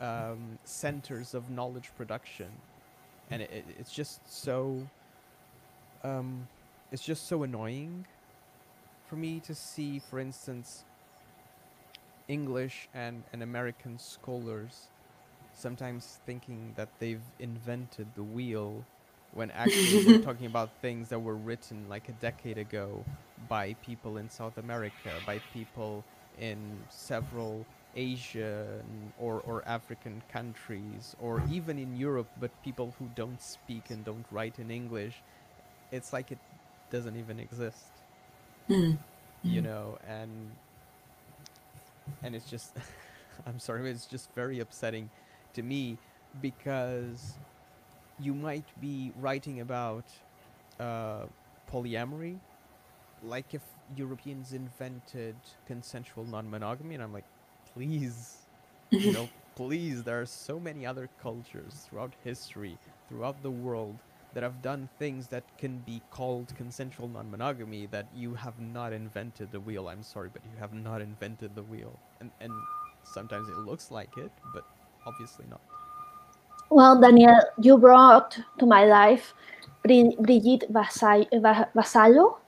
um, centers of knowledge production. And it, it, it's just so. Um, it's just so annoying for me to see, for instance, English and, and American scholars sometimes thinking that they've invented the wheel when actually we're <laughs> talking about things that were written like a decade ago by people in South America, by people in several Asian or, or African countries, or even in Europe, but people who don't speak and don't write in English. It's like it doesn't even exist Mm. you Mhm. know and and it's just <laughs> i'm sorry but it's just very upsetting to me because you might be writing about uh, polyamory like if europeans invented consensual non-monogamy and i'm like please you know <laughs> please there are so many other cultures throughout history throughout the world that have done things that can be called consensual non-monogamy that you have not invented the wheel. I'm sorry, but you have not invented the wheel. And and sometimes it looks like it, but obviously not. Well, Daniel, you brought to my life Brigitte Vasallo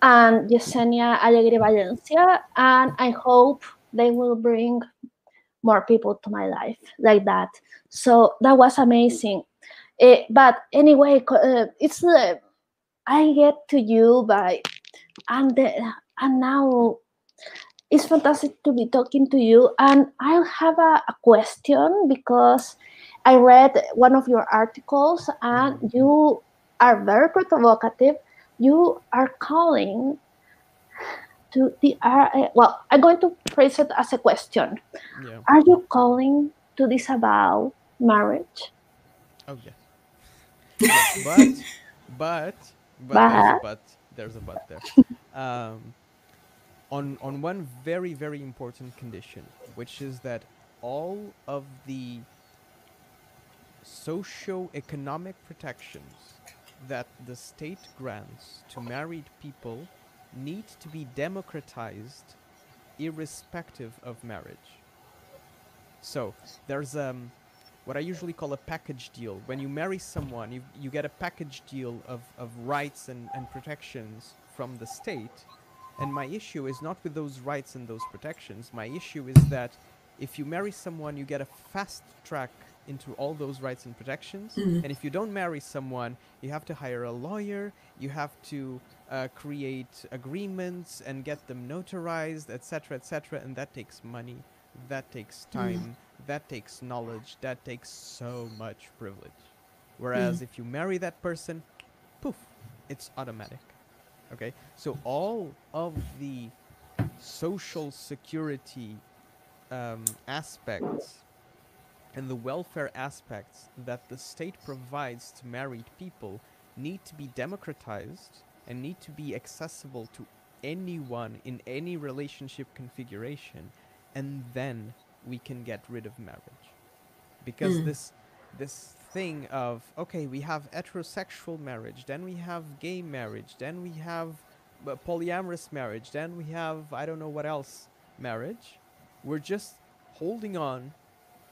and Yesenia Alegre Valencia, and I hope they will bring more people to my life like that. So that was amazing. Uh, but anyway, uh, it's uh, I get to you by and and now it's fantastic to be talking to you. And I have a, a question because I read one of your articles and mm-hmm. you are very provocative. You are calling to the uh, well, I'm going to phrase it as a question. Yeah. Are you calling to disavow marriage? Oh yes. yes but, <laughs> but, but, but, there's a but, there's a but there. <laughs> Um, on on one very very important condition, which is that all of the socio-economic protections that the state grants to married people need to be democratized irrespective of marriage. So there's um, what I usually call a package deal. When you marry someone, you, you get a package deal of, of rights and, and protections from the state. And my issue is not with those rights and those protections. My issue is that if you marry someone, you get a fast track into all those rights and protections. Mm-hmm. And if you don't marry someone, you have to hire a lawyer, you have to uh, create agreements and get them notarized, etc., etc., and that takes money, that takes mm-hmm. time, mm. that takes knowledge, that takes so much privilege. Whereas mm. if you marry that person, poof, it's automatic. Okay, so all of the social security um, aspects and the welfare aspects that the state provides to married people need to be democratized and need to be accessible to anyone in any relationship configuration and then we can get rid of marriage because mm. this this thing of okay we have heterosexual marriage then we have gay marriage then we have uh, polyamorous marriage then we have i don't know what else marriage we're just holding on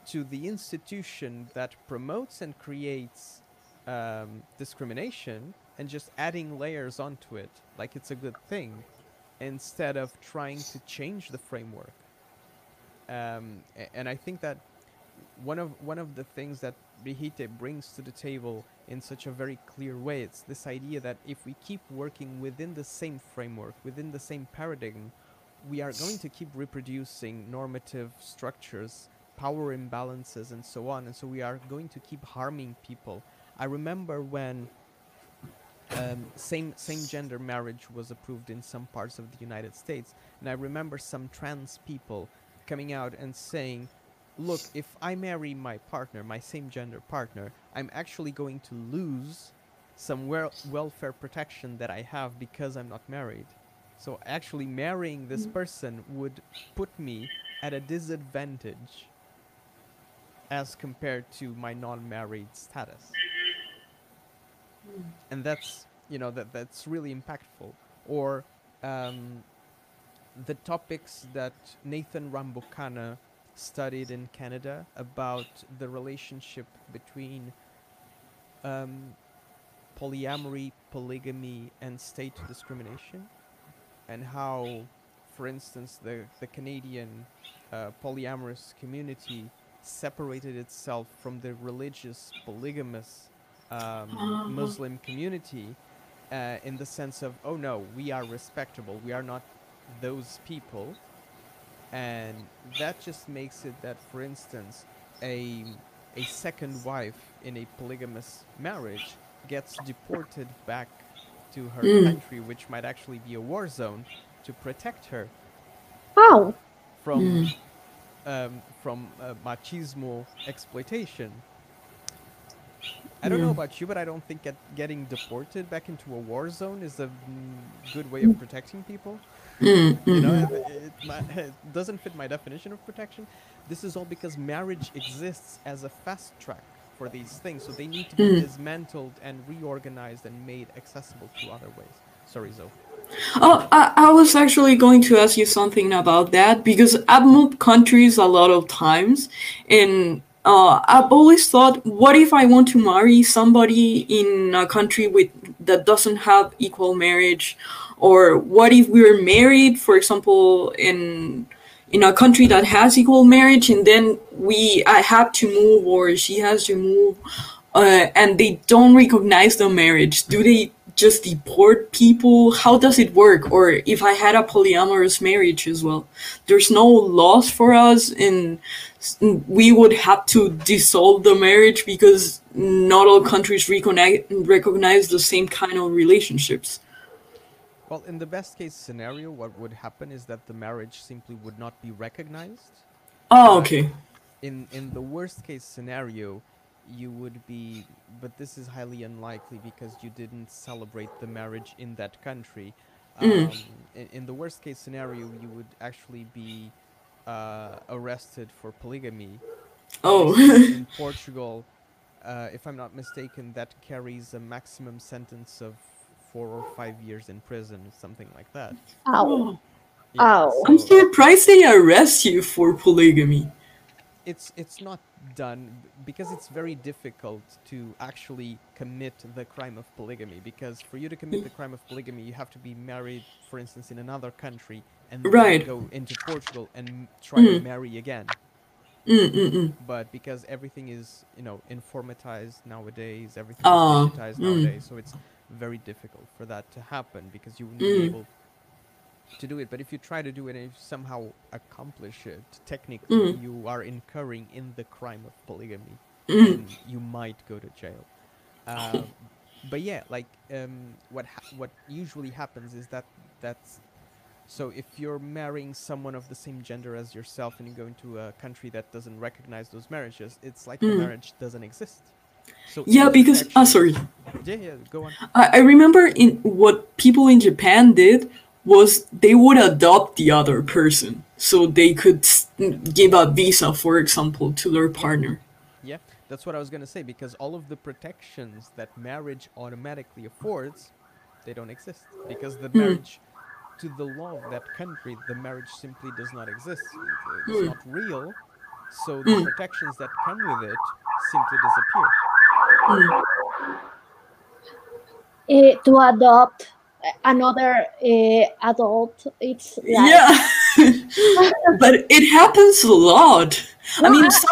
to the institution that promotes and creates um, discrimination and just adding layers onto it like it's a good thing instead of trying to change the framework. Um, and I think that one of one of the things that Brigitte brings to the table in such a very clear way, it's this idea that if we keep working within the same framework, within the same paradigm, we are going to keep reproducing normative structures power imbalances and so on and so we are going to keep harming people. I remember when um, same same gender marriage was approved in some parts of the united states and i remember some trans people coming out and saying look if i marry my partner my same gender partner i'm actually going to lose some wel- welfare protection that i have because i'm not married. So actually marrying this mm. person would put me at a disadvantage as compared to my non-married status. And that's you know that that's really impactful. Or um, the topics that Nathan Rambukkana studied in Canada about the relationship between um, polyamory, polygamy, and state discrimination, and how, for instance, the the Canadian uh, polyamorous community separated itself from the religious polygamous um, uh-huh. Muslim community uh, in the sense of, oh no, we are respectable, we are not those people. And that just makes it that, for instance, a, a second wife in a polygamous marriage gets deported back to her mm. country, which might actually be a war zone, to protect her. Oh. From mm um, from uh, machismo exploitation. I don't yeah. know about you, but I don't think get, getting deported back into a war zone is a mm, good way of protecting people. Mm-hmm. You know, it, it, it, doesn't fit my definition of protection. This is all because marriage exists as a fast track for these things. So they need to be Mm. dismantled and reorganized and made accessible to other ways. Sorry, Zoe. Oh, I, I was actually going to ask you something about that because I've moved countries a lot of times, and uh, I've always thought, what if I want to marry somebody in a country with that doesn't have equal marriage, or what if we're married, for example, in in a country that has equal marriage, and then we I have to move or she has to move, uh, and they don't recognize the marriage. Do they just deport people? How does it work? Or if I had a polyamorous marriage as well, there's no laws for us, and we would have to dissolve the marriage because not all countries recognize recognize the same kind of relationships. Well, in the best case scenario, what would happen is that the marriage simply would not be recognized. Oh, okay. in in the worst case scenario you would be but this is highly unlikely because you didn't celebrate the marriage in that country Mm. um, in, in the worst case scenario you would actually be uh, arrested for polygamy Oh. in <laughs> portugal uh, if i'm not mistaken that carries a maximum sentence of four or five years in prison something like that Ow. Yeah, Ow. I'm surprised they arrest you for polygamy. It's it's not done because it's very difficult to actually commit the crime of polygamy because for you to commit the crime of polygamy you have to be married for instance in another country and then Right. go into Portugal and try to Mm. marry again Mm, mm, mm. but because everything is you know informatized nowadays everything Ah, is digitized mm. nowadays so it's very difficult for that to happen because you wouldn't Mm. be able to do it but if you try to do it and you somehow accomplish it technically Mm. you are incurring in the crime of polygamy Mm. and you might go to jail <laughs> um, but yeah like um, what ha- what usually happens is that that's so if you're marrying someone of the same gender as yourself and you go into a country that doesn't recognize those marriages, it's like the Mm. marriage doesn't exist. So Yeah, because ah, actually- sorry. Yeah, yeah, go on. I, I remember in what people in Japan did was they would adopt the other person so they could give a visa, for example, to their partner. Yeah, that's what I was gonna say because all of the protections that marriage automatically affords, they don't exist because the Mm. marriage, to the law of that country, the marriage simply does not exist. It's Mm. not real, so the Mm. protections that come with it simply disappear. Mm. Eh, to adopt another uh, adult, it's like Yeah, <laughs> but it happens a lot. I mean, I- some,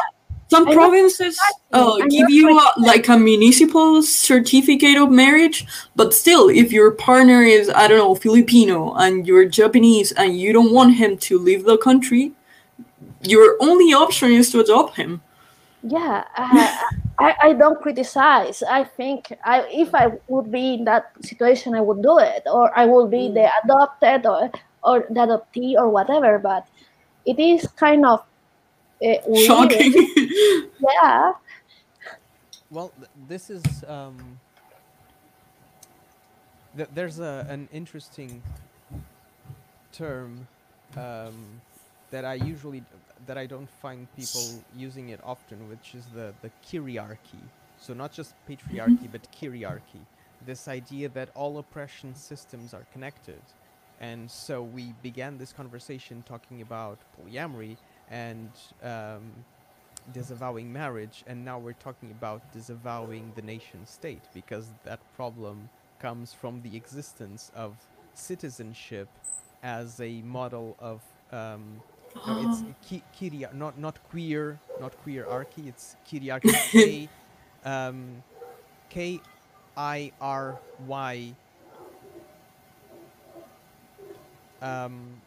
some I provinces uh, give you a, like a municipal certificate of marriage, but still, if your partner is, I don't know, Filipino and you're Japanese and you don't want him to leave the country, your only option is to adopt him. yeah I, <laughs> I, I don't criticize i think I, if i would be in that situation i would do it or i would be the adopted or, or the adoptee or whatever but it is kind of uh. Shocking. <laughs> <laughs> yeah Well, this is um. Th- there's a an interesting term um, that I usually that I don't find people using it often, which is the the kyriarchy. So not just patriarchy, but kyriarchy. This idea that all oppression systems are connected, and so we began this conversation talking about polyamory and um, disavowing marriage, and now we're talking about disavowing the nation state because that problem comes from the existence of citizenship as a model of um, no, it's <gasps> ki- kiria, not not queer, not queerarchy. It's <laughs> kyriarchy. K, um, K, I R Y. Um,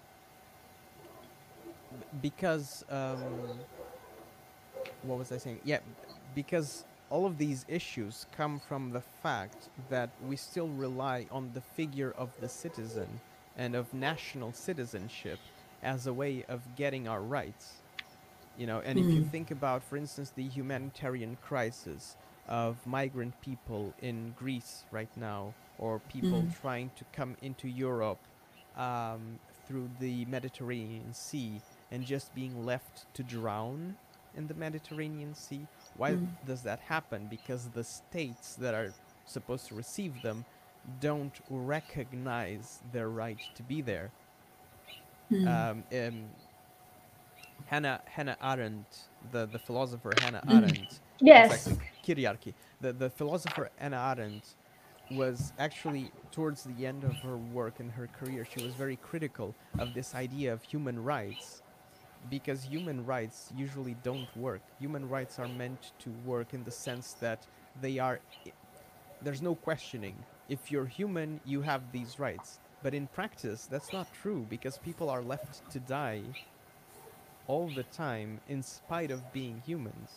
because um, what was I saying? Yeah, because all of these issues come from the fact that we still rely on the figure of the citizen and of national citizenship as a way of getting our rights. You know, and if you Mhm. think about, for instance, the humanitarian crisis of migrant people in Greece right now, or people Mhm. trying to come into Europe um, through the Mediterranean Sea and just being left to drown, in the Mediterranean Sea. Why Mm. does that happen? Because the states that are supposed to receive them don't recognize their right to be there. Mm. Um, um, Hannah Hannah Arendt, the, the philosopher Hannah Mm. Arendt, Yes. it's. The the philosopher Hannah Arendt was actually towards the end of her work and her career, she was very critical of this idea of human rights because human rights usually don't work. Human rights are meant to work in the sense that they are there's no questioning. If you're human, you have these rights. But in practice, that's not true because people are left to die all the time in spite of being humans.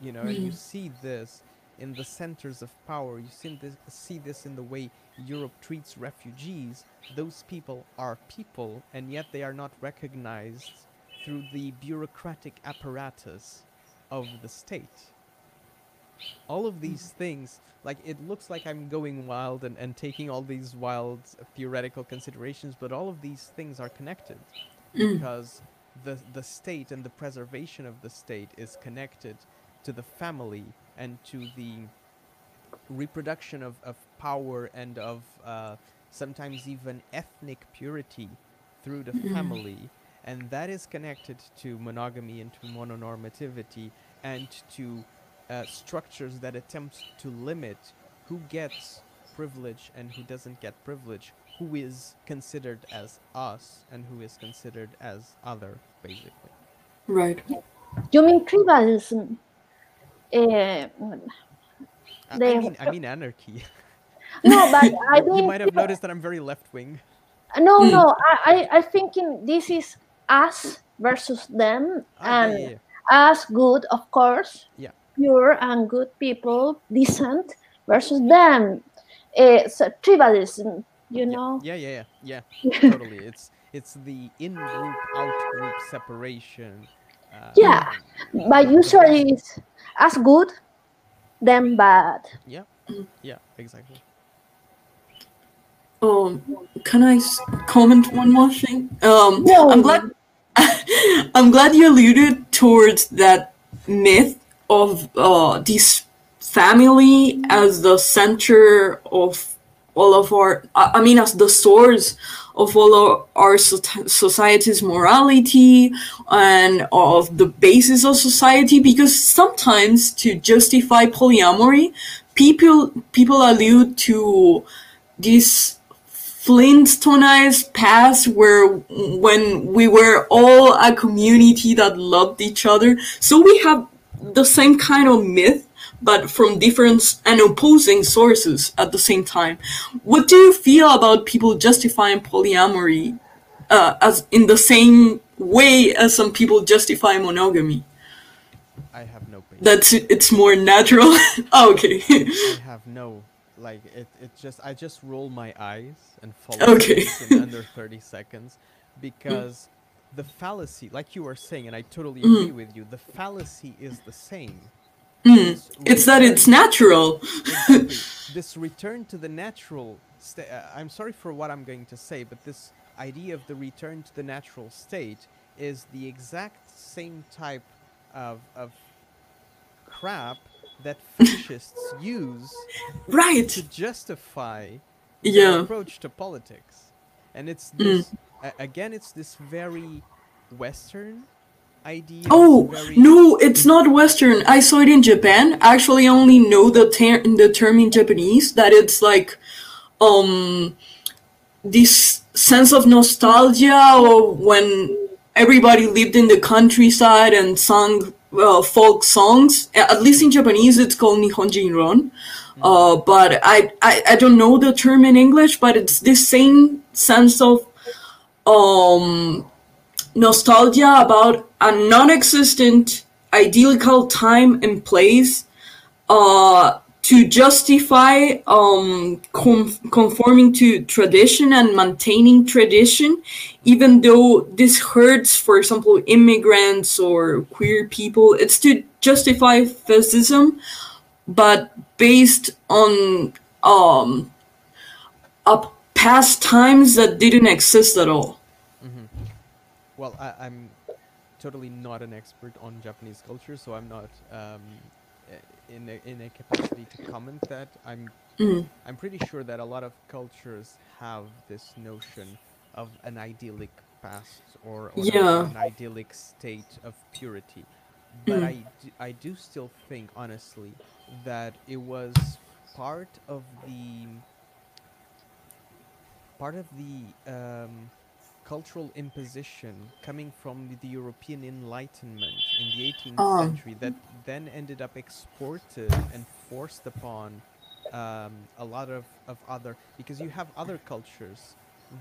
You know, and you Mm. see this in the centers of power. You see this, see this in the way Europe treats refugees. Those people are people, and yet they are not recognized through the bureaucratic apparatus of the state. All of these things, like it looks like I'm going wild and, and taking all these wild theoretical considerations, but all of these things are connected Mm. because the the state and the preservation of the state is connected to the family and to the reproduction of, of power and of uh, sometimes even ethnic purity through the family and that is connected to monogamy and to mononormativity and to uh, structures that attempt to limit who gets privilege and who doesn't get privilege who is considered as us and who is considered as other basically Right. You mean tribalism? Uh, I- I, mean i mean anarchy <laughs> no, but <laughs> I you might have noticed that i'm very left wing no, Mm. no. I, I, I thinking this is us versus them, Ah, and us good, of course, Yeah. Pure and good people, decent, versus them. It's a tribalism, you know. yeah yeah yeah yeah <laughs> totally it's it's the in group out group separation uh, Yeah. But usually it's as good, them bad. yeah yeah exactly Um, can I s- comment one more thing? Um, No. I'm glad. <laughs> I'm glad you alluded towards that myth of uh, this family as the center of all of our. I mean, as the source of all of our society's morality and of the basis of society. Because sometimes to justify polyamory, people people allude to this Flintstoneized past where when we were all a community that loved each other. So we have the same kind of myth, but from different and opposing sources at the same time. What do you feel about people justifying polyamory uh, as in the same way as some people justify monogamy? i have no patience That's it's more natural. <laughs> oh, okay. I <laughs> have no like it. It just I just roll my eyes and follow Okay. in under <laughs> thirty seconds because the fallacy, like you were saying, and I totally Mm. agree with you. The fallacy is the same. Mm. This It's that it's natural. exactly. this return to the natural state. Uh, I'm sorry for what I'm going to say, but this idea of the return to the natural state is the exact same type of of crap that <laughs> fascists use Right. to justify their approach to politics. And it's Mm. Again it's this very western idea. Oh very, no, it's not Western. I saw it in Japan. Actually, only know the ter- the term in Japanese that it's like, um, this sense of nostalgia or when everybody lived in the countryside and sung uh, folk songs. At least in Japanese, it's called Nihonjinron. Uh, but I, I I don't know the term in English, but it's this same sense of um nostalgia about a non-existent ideal time and place uh, to justify um, conforming to tradition and maintaining tradition, even though this hurts, for example, immigrants or queer people. It's to justify fascism, but based on um, a past times that didn't exist at all. Well, I, I'm totally not an expert on Japanese culture, so I'm not um, in a, in a capacity to comment that. I'm Mm. I'm pretty sure that a lot of cultures have this notion of an idyllic past or, or an- Yeah. an idyllic state of purity. But Mm. I, d- I do still think, honestly, that it was part of the part of the um, cultural imposition coming from the, European Enlightenment in the 18th Oh. century that then ended up exported and forced upon um, a lot of, of other because you have other cultures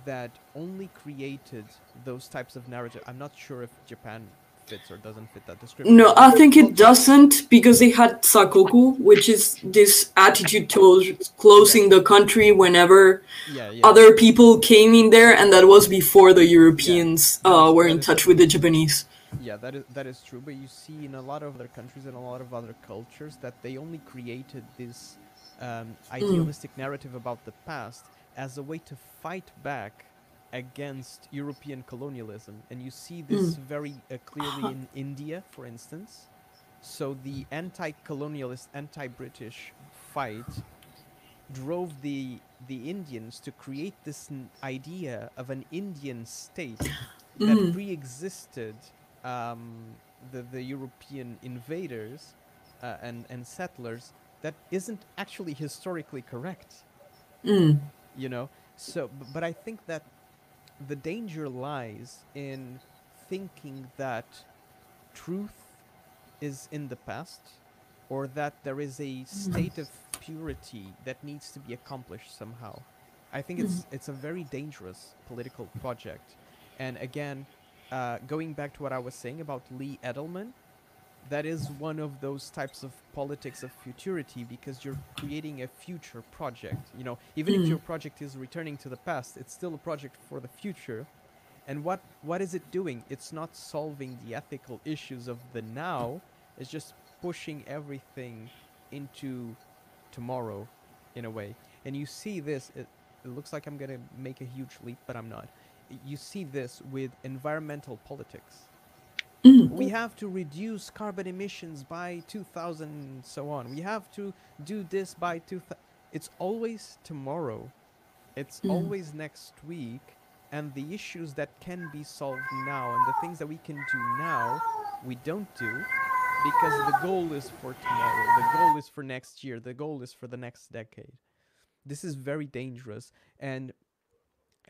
that only created those types of narrative. I'm not sure if Japan fits or doesn't fit that description. No, I think it doesn't because they had sakoku, which is this attitude towards closing the country whenever yeah, yeah. other people came in there, and that was before the Europeans uh, were in That is touch with the Japanese. Yeah, that is that is true. But you see in a lot of other countries and a lot of other cultures that they only created this um, idealistic narrative about the past as a way to fight back against European colonialism, and you see this very uh, clearly in India, for instance. So the anti-colonialist, anti-British fight drove the the Indians to create this n- idea of an Indian state that Mm. pre-existed um, the the European invaders uh, and and settlers that isn't actually historically correct. Mm. You know, so b- but I think that the danger lies in thinking that truth is in the past or that there is a state of purity that needs to be accomplished somehow. I think it's it's a very dangerous political project. And again, uh, going back to what I was saying about Lee Edelman, that is one of those types of politics of futurity because you're creating a future project. You know, even if Mm. your project is returning to the past, it's still a project for the future. And what what is it doing? It's not solving the ethical issues of the now. It's just pushing everything into tomorrow, in a way. And you see this. It, it looks like I'm gonna make a huge leap, but I'm not. You see this with environmental politics Mm. we have to reduce carbon emissions by 2000 and so on. We have to do this by 2000 it's always tomorrow. It's Mm. always next week. And the issues that can be solved now and the things that we can do now we don't do because the goal is for tomorrow. The goal is for next year. The goal is for the next decade. This is very dangerous. And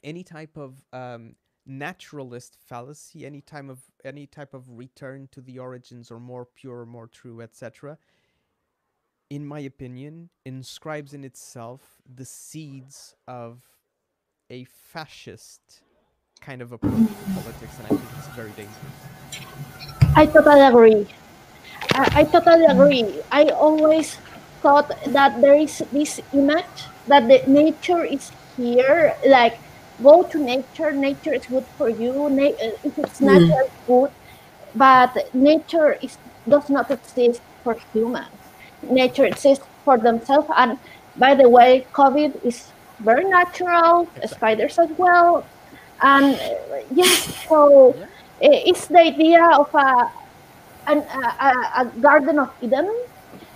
any type of um, naturalist fallacy any time of any type of return to the origins or more pure more true etc in my opinion inscribes in itself the seeds of a fascist kind of approach to politics and i think it's very dangerous I totally agree. I, I totally agree. I always thought that there is this image that the nature is here, like go to nature. Nature is good for you. Na- uh, if it's Mm. natural, it's good. But nature is does not exist for humans. Nature exists for themselves. And by the way, COVID is very natural. Spiders as well. And uh, yes, <laughs> so yeah Eh, it's the idea of a an, a- a garden of Eden,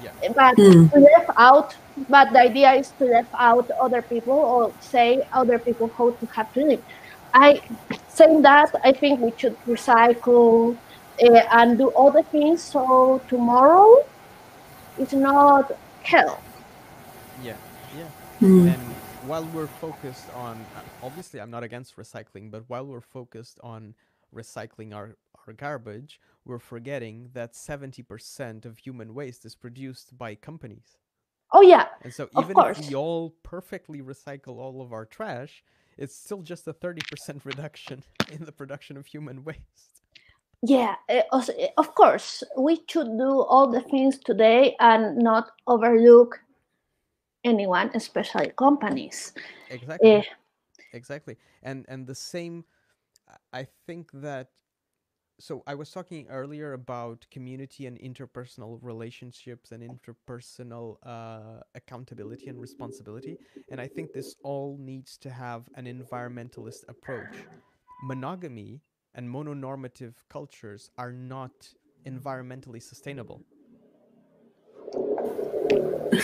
yeah but Mm. left out. But the idea is to left out other people or say other people how to have to live. I saying that I think we should recycle uh, and do other things so tomorrow is not hell. yeah yeah Mm. and while we're focused on uh, obviously i'm not against recycling but while we're focused on recycling our, our garbage we're forgetting that 70% of human waste is produced by companies. Oh yeah, and so even if we all perfectly recycle all of our trash it's still just a 30% <laughs> reduction in the production of human <laughs> waste. Yeah, eh, eh, of course, we should do all the things today and not overlook anyone, especially companies. exactly. Eh, exactly. And and the same i think that so i was talking earlier about community and interpersonal relationships and interpersonal uh, accountability and responsibility and i think this all needs to have an environmentalist approach monogamy and mononormative cultures are not environmentally sustainable. <laughs>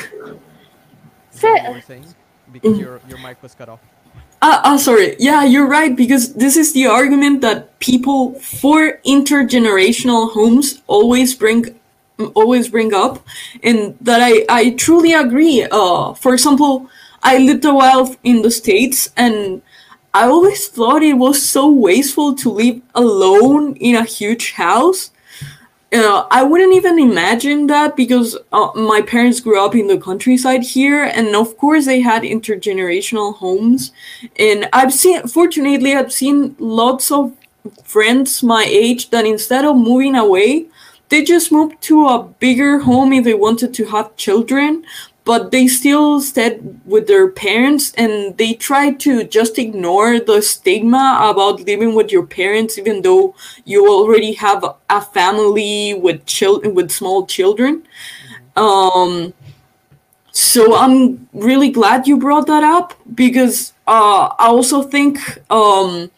What you were saying? Because your your mic was cut off. Uh, uh, sorry. Yeah, you're right, because this is the argument that people for intergenerational homes always bring always bring up and that I, I truly agree. Uh, for example, I lived a while in the States and I always thought it was so wasteful to live alone in a huge house. Uh, I wouldn't even imagine that because uh, my parents grew up in the countryside here, and of course they had intergenerational homes. And I've seen, fortunately, I've seen lots of friends my age that instead of moving away, they just moved to a bigger home if they wanted to have children but they still stayed with their parents and they tried to just ignore the stigma about living with your parents even though you already have a family with children with small children. Um so i'm really glad you brought that up because uh i also think um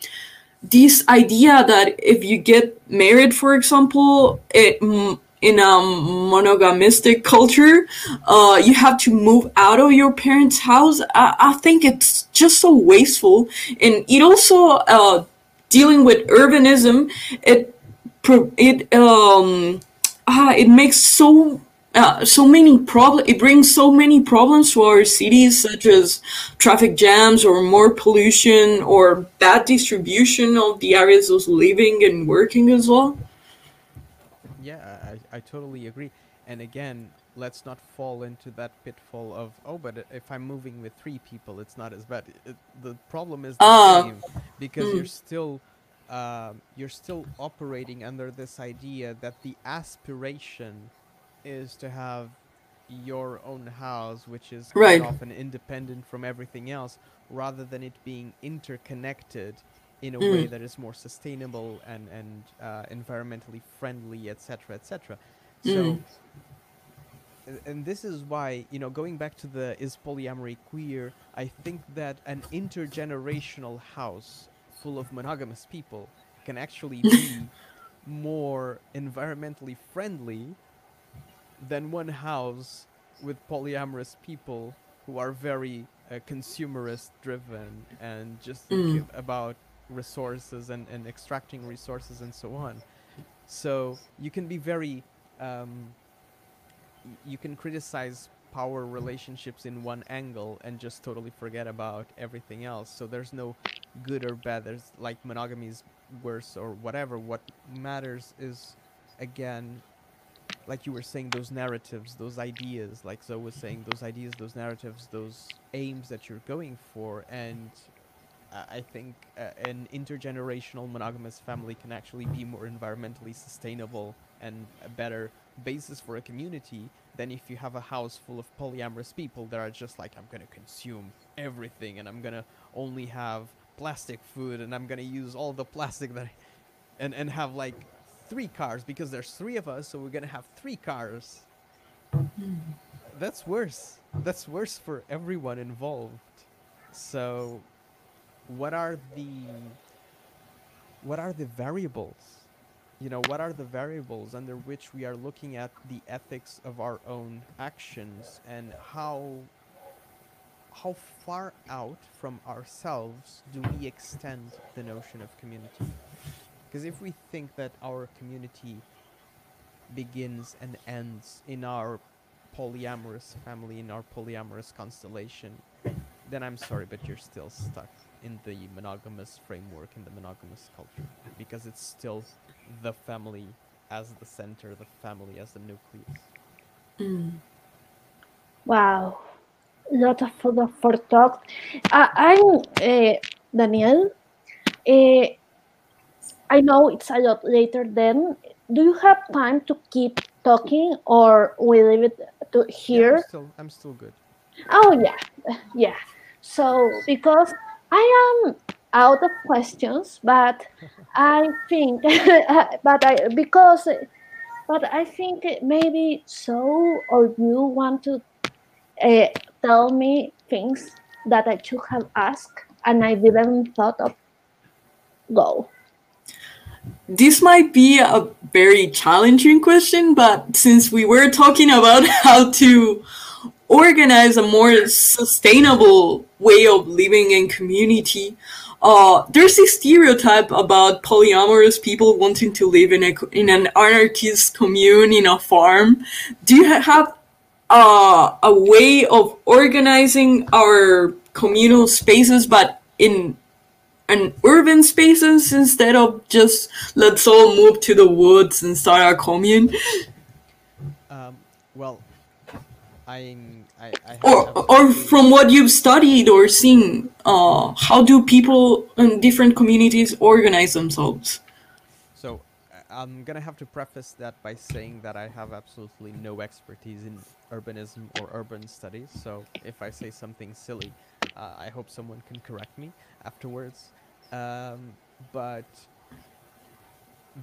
this idea that if you get married for example it in a monogamistic culture, uh, you have to move out of your parents' house. I, I think it's just so wasteful, and it also uh, dealing with urbanism. It it um ah, it makes so uh, so many problems. It brings so many problems to our cities, such as traffic jams, or more pollution, or bad distribution of the areas of living and working as well. I totally agree. And again, let's not fall into that pitfall of oh, but if I'm moving with three people, it's not as bad. It, the problem is the uh, same because mm. you're still uh, you're still operating under this idea that the aspiration is to have your own house, which is right. often independent from everything else, rather than it being interconnected in a mm. way that is more sustainable and and uh, environmentally friendly, etc., etc. Mm. So, and this is why you know, going back to the is polyamory queer, I think that an intergenerational house full of monogamous people can actually <laughs> be more environmentally friendly than one house with polyamorous people who are very uh, consumerist driven and just mm. about resources and, and extracting resources and so on. So you can be very, um, you can criticize power relationships in one angle and just totally forget about everything else. So there's no good or bad. There's like monogamy is worse or whatever. What matters is, again, like you were saying, those narratives, those ideas, like Zoe was saying, those ideas, those narratives, those aims that you're going for, and I think uh, an intergenerational monogamous family can actually be more environmentally sustainable and a better basis for a community than if you have a house full of polyamorous people that are just like, I'm gonna consume everything and I'm gonna only have plastic food and I'm gonna use all the plastic that I, and, and have like three cars because there's three of us, so we're gonna have three cars. That's worse. That's worse for everyone involved. So what are the what are the variables? You know what are the variables under which we are looking at the ethics of our own actions and how how far out from ourselves do we extend the notion of community? Because if we think that our community begins and ends in our polyamorous family in our polyamorous constellation then i'm sorry but you're still stuck in the monogamous framework in the monogamous culture because it's still the family as the center the family as the nucleus. Mm. wow. Lot of food for talk uh, i'm uh, daniel. Uh, i know it's a lot later then. Do you have time to keep talking or we leave it to here yeah, I'm, still, I'm still good. Oh yeah. Yeah so because I am out of questions, but <laughs> I think, <laughs> but I because, but I think maybe so, or you want to uh, tell me things that I should have asked and I didn't thought of. Go. this might be a very challenging question, but since we were talking about <laughs> how to organize a more sustainable way of living in community, uh, there's a stereotype about polyamorous people wanting to live in a in an anarchist commune in a farm. Do you have uh, a way of organizing our communal spaces, but in an urban spaces instead of just let's all move to the woods and start a commune? Um, well, I, I, I or or from what you've studied or seen, uh, how do people in different communities organize themselves? So I'm gonna have to preface that by saying that I have absolutely no expertise in urbanism or urban studies. So if I say something silly, uh, I hope someone can correct me afterwards. Um, but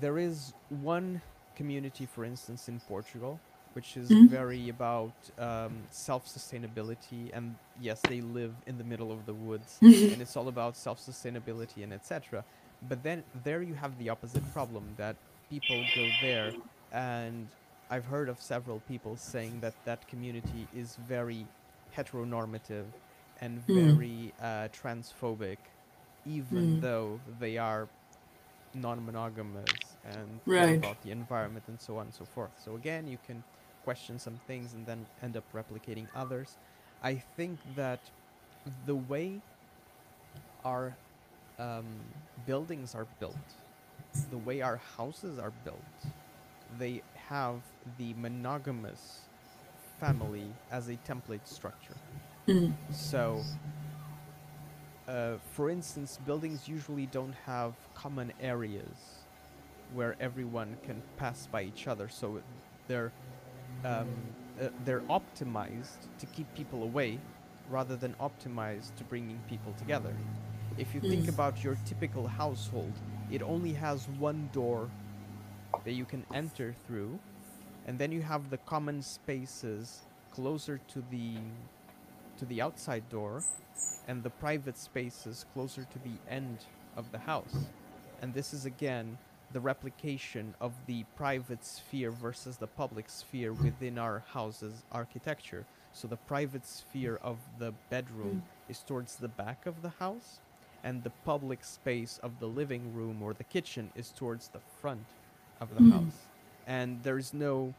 there is one community, for instance, in Portugal, which is Mhm. very about um, self-sustainability, and yes, they live in the middle of the woods, <laughs> and it's all about self-sustainability and etc. But then there you have the opposite problem that people go there, and I've heard of several people saying that that community is very heteronormative and Mm. very uh, transphobic, even Mm. though they are non-monogamous and Right. about the environment and so on and so forth. So again, you can question some things and then end up replicating others. I think that the way our um, buildings are built, the way our houses are built, they have the monogamous family as a template structure. Mm. So, uh, for instance, buildings usually don't have common areas where everyone can pass by each other. So they're um, uh, they're optimized to keep people away, rather than optimized to bringing people together. If you think Mm. about your typical household, it only has one door that you can enter through, and then you have the common spaces closer to the to the outside door and the private spaces closer to the end of the house. And this is again the replication of the private sphere versus the public sphere within our house's architecture. So the private sphere of the bedroom is towards the back of the house, and the public space of the living room or the kitchen is towards the front of the Mm. house. And there's no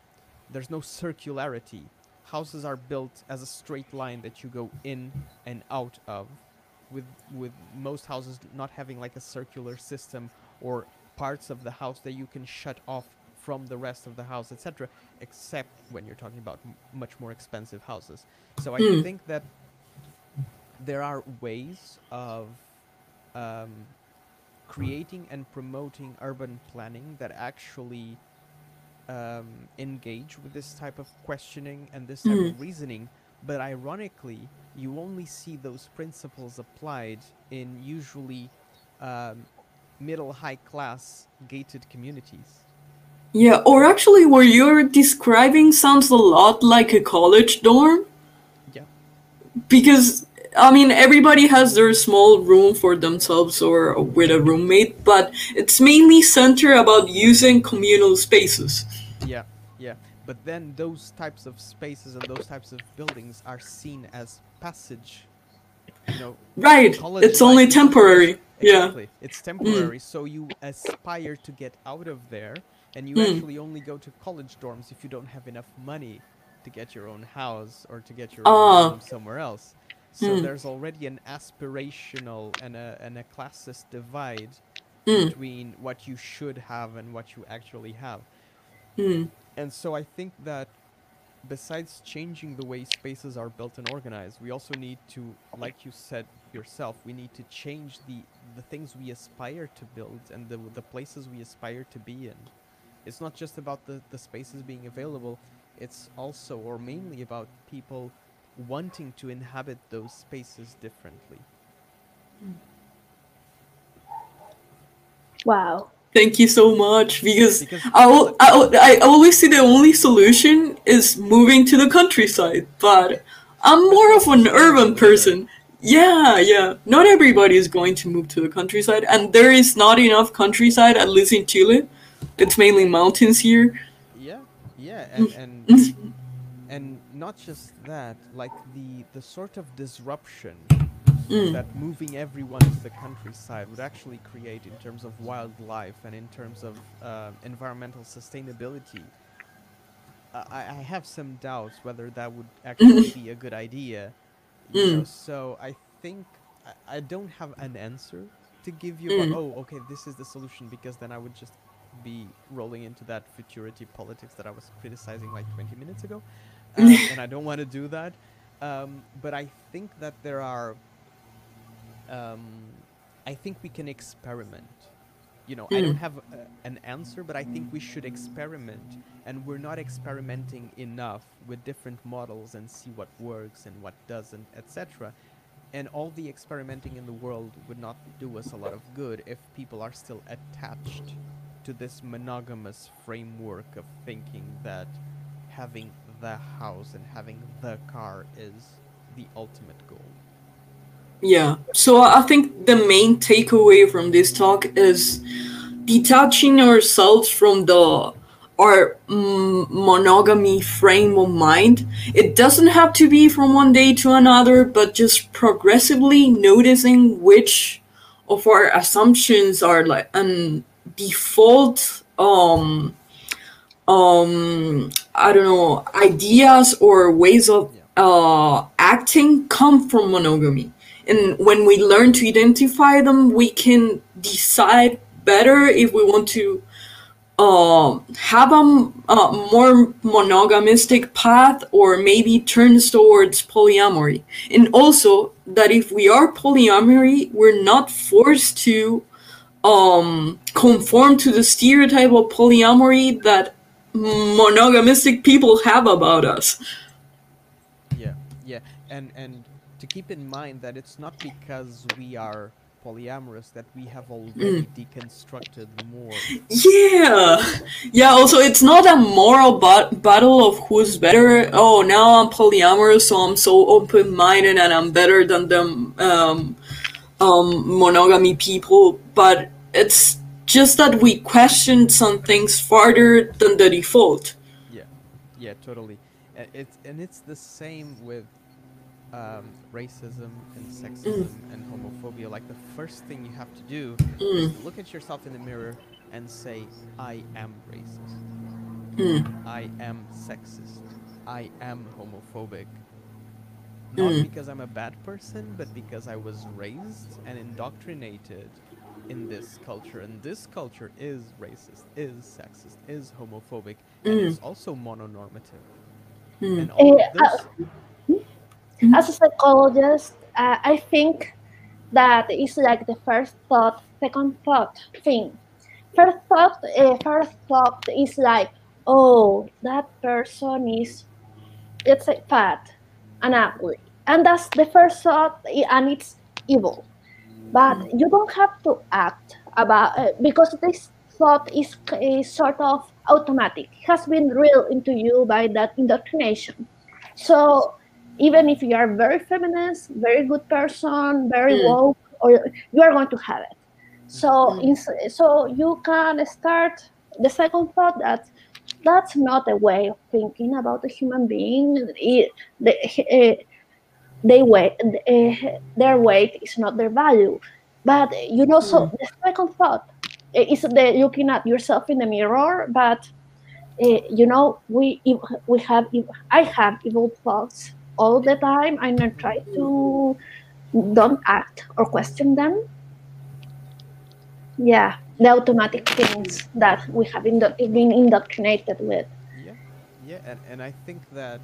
there's no circularity. Houses are built as a straight line that you go in and out of with with most houses not having like a circular system or parts of the house that you can shut off from the rest of the house etc except when you're talking about m- much more expensive houses so i Mm. think that there are ways of um, creating and promoting urban planning that actually um, engage with this type of questioning and this type Mm. of reasoning. But ironically, you only see those principles applied in usually um, middle high class gated communities. Yeah, or actually, what you're describing sounds a lot like a college dorm. Yeah. Because, I mean, everybody has their small room for themselves or with a roommate, but it's mainly centered about using communal spaces. Yeah, yeah. But then those types of spaces and those types of buildings are seen as passage. You know, Right, it's only life- temporary. Yeah. Exactly. It's temporary, so you aspire to get out of there, and you Mm. actually only go to college dorms if you don't have enough money to get your own house or to get your Ah. own room somewhere else. So Mm. there's already an aspirational and a and a classist divide Mm. between what you should have and what you actually have. Mm. And so I think that besides changing the way spaces are built and organized, we also need to, like you said yourself, we need to change the the things we aspire to build and the the places we aspire to be in. It's not just about the, the spaces being available, it's also or mainly about people wanting to inhabit those spaces differently. Hmm. Wow. Thank you so much because Because I, al- I, al- I always see the only solution is moving to the countryside, but I'm more of an urban person. Yeah, yeah. Not everybody is going to move to the countryside, and there is not enough countryside, at least in Chile. It's mainly mountains here. Yeah, yeah, and and and not just that, like the the sort of disruption Mm. that moving everyone to the countryside would actually create in terms of wildlife and in terms of uh, environmental sustainability. Uh, I, I have some doubts whether that would actually be a good idea. You know, Mm. so I think I, I don't have an answer to give you. Mm. But, oh, okay, this is the solution because then I would just be rolling into that futurity politics that I was criticizing like 20 minutes ago, <laughs> um, and I don't want to do that. Um, but I think that there are um, I think we can experiment. You know, I don't Mm. have uh, an answer, but I think we should experiment, and we're not experimenting enough with different models and see what works and what doesn't, etc. And all the experimenting in the world would not do us a lot of good if people are still attached to this monogamous framework of thinking that having the house and having the car is the ultimate goal. Yeah. So I think the main takeaway from this talk is detaching ourselves from the our monogamy frame of mind. It doesn't have to be from one day to another, but just progressively noticing which of our assumptions are like an default um um I don't know ideas or ways of uh acting come from monogamy and when we learn to identify them we can decide better if we want to um have a more monogamistic path or maybe turns towards polyamory. And also that if we are polyamory we're not forced to um conform to the stereotype of polyamory that monogamistic people have about us. Yeah, yeah, and and keep in mind that it's not because we are polyamorous that we have <clears throat> already deconstructed more. Yeah, yeah. Also, it's not a moral bat- battle of who's better. Oh, now I'm polyamorous, so I'm so open-minded and I'm better than the um, um, monogamy people. But it's just that we questioned some things farther than the default. Yeah, yeah, totally. It's and it's the same with um, racism and sexism and homophobia. Like the first thing you have to do is Mm, look at yourself in the mirror and say, "I am racist. mm, I am sexist. I am homophobic." Not Mm. because I'm a bad person, but because I was raised and indoctrinated in this culture, and this culture is racist, is sexist, is homophobic, and Mm. is also mononormative. mm, And all Eh, of this, as a psychologist, uh, I think that is like the first thought, second thought thing. First thought, uh, first thought is like, oh, that person is, it's like fat and ugly, and that's the first thought, and it's evil. But you don't have to act about uh, because this thought is, is sort of automatic. It has been drilled into you by that indoctrination. So even if you are very feminist, very good person, very Mm. woke, or you are going to have it. So, Mm. so you can start the second thought that that's not a way of thinking about a human being. It, the, uh, they weight, uh, their weight is not their value. But you know, so the second thought is the looking at yourself in the mirror. But uh, you know, we we have I have evil thoughts all the time. I not try to don't act or question them. Yeah, the automatic things that we have indo- been indoctrinated with. yeah, yeah, and, and I think that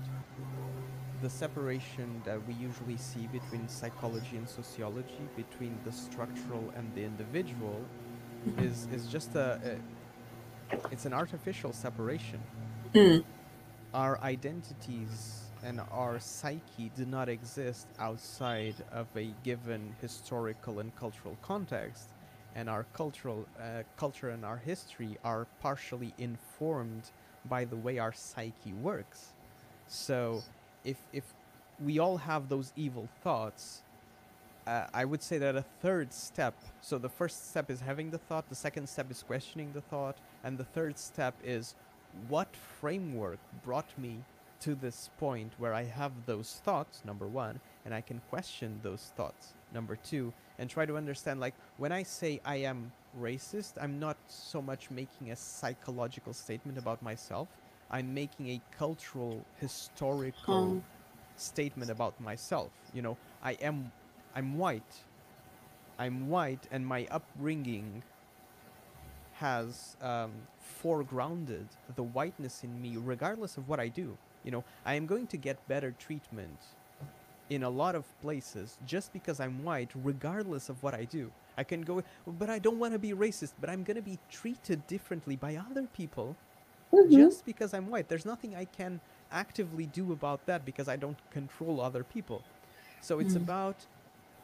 the separation that we usually see between psychology and sociology, between the structural and the individual, is is just a, a it's an artificial separation. mm, Our identities and our psyche do not exist outside of a given historical and cultural context, and our cultural uh, culture and our history are partially informed by the way our psyche works. So, if if we all have those evil thoughts, uh, I would say that a third step. So the first step is having the thought. The second step is questioning the thought, and the third step is what framework brought me to this point where I have those thoughts. Number one, and I can question those thoughts. Number two, and try to understand like when I say I am racist, I'm not so much making a psychological statement about myself. I'm making a cultural, historical Oh. statement about myself. You know, I am, I'm white. I'm white, and my upbringing has um, foregrounded the whiteness in me, regardless of what I do. You know, I am going to get better treatment in a lot of places just because I'm white, regardless of what I do. I can go, but I don't want to be racist, but I'm going to be treated differently by other people Mhm. just because I'm white. There's nothing I can actively do about that because I don't control other people. So it's Mm. about,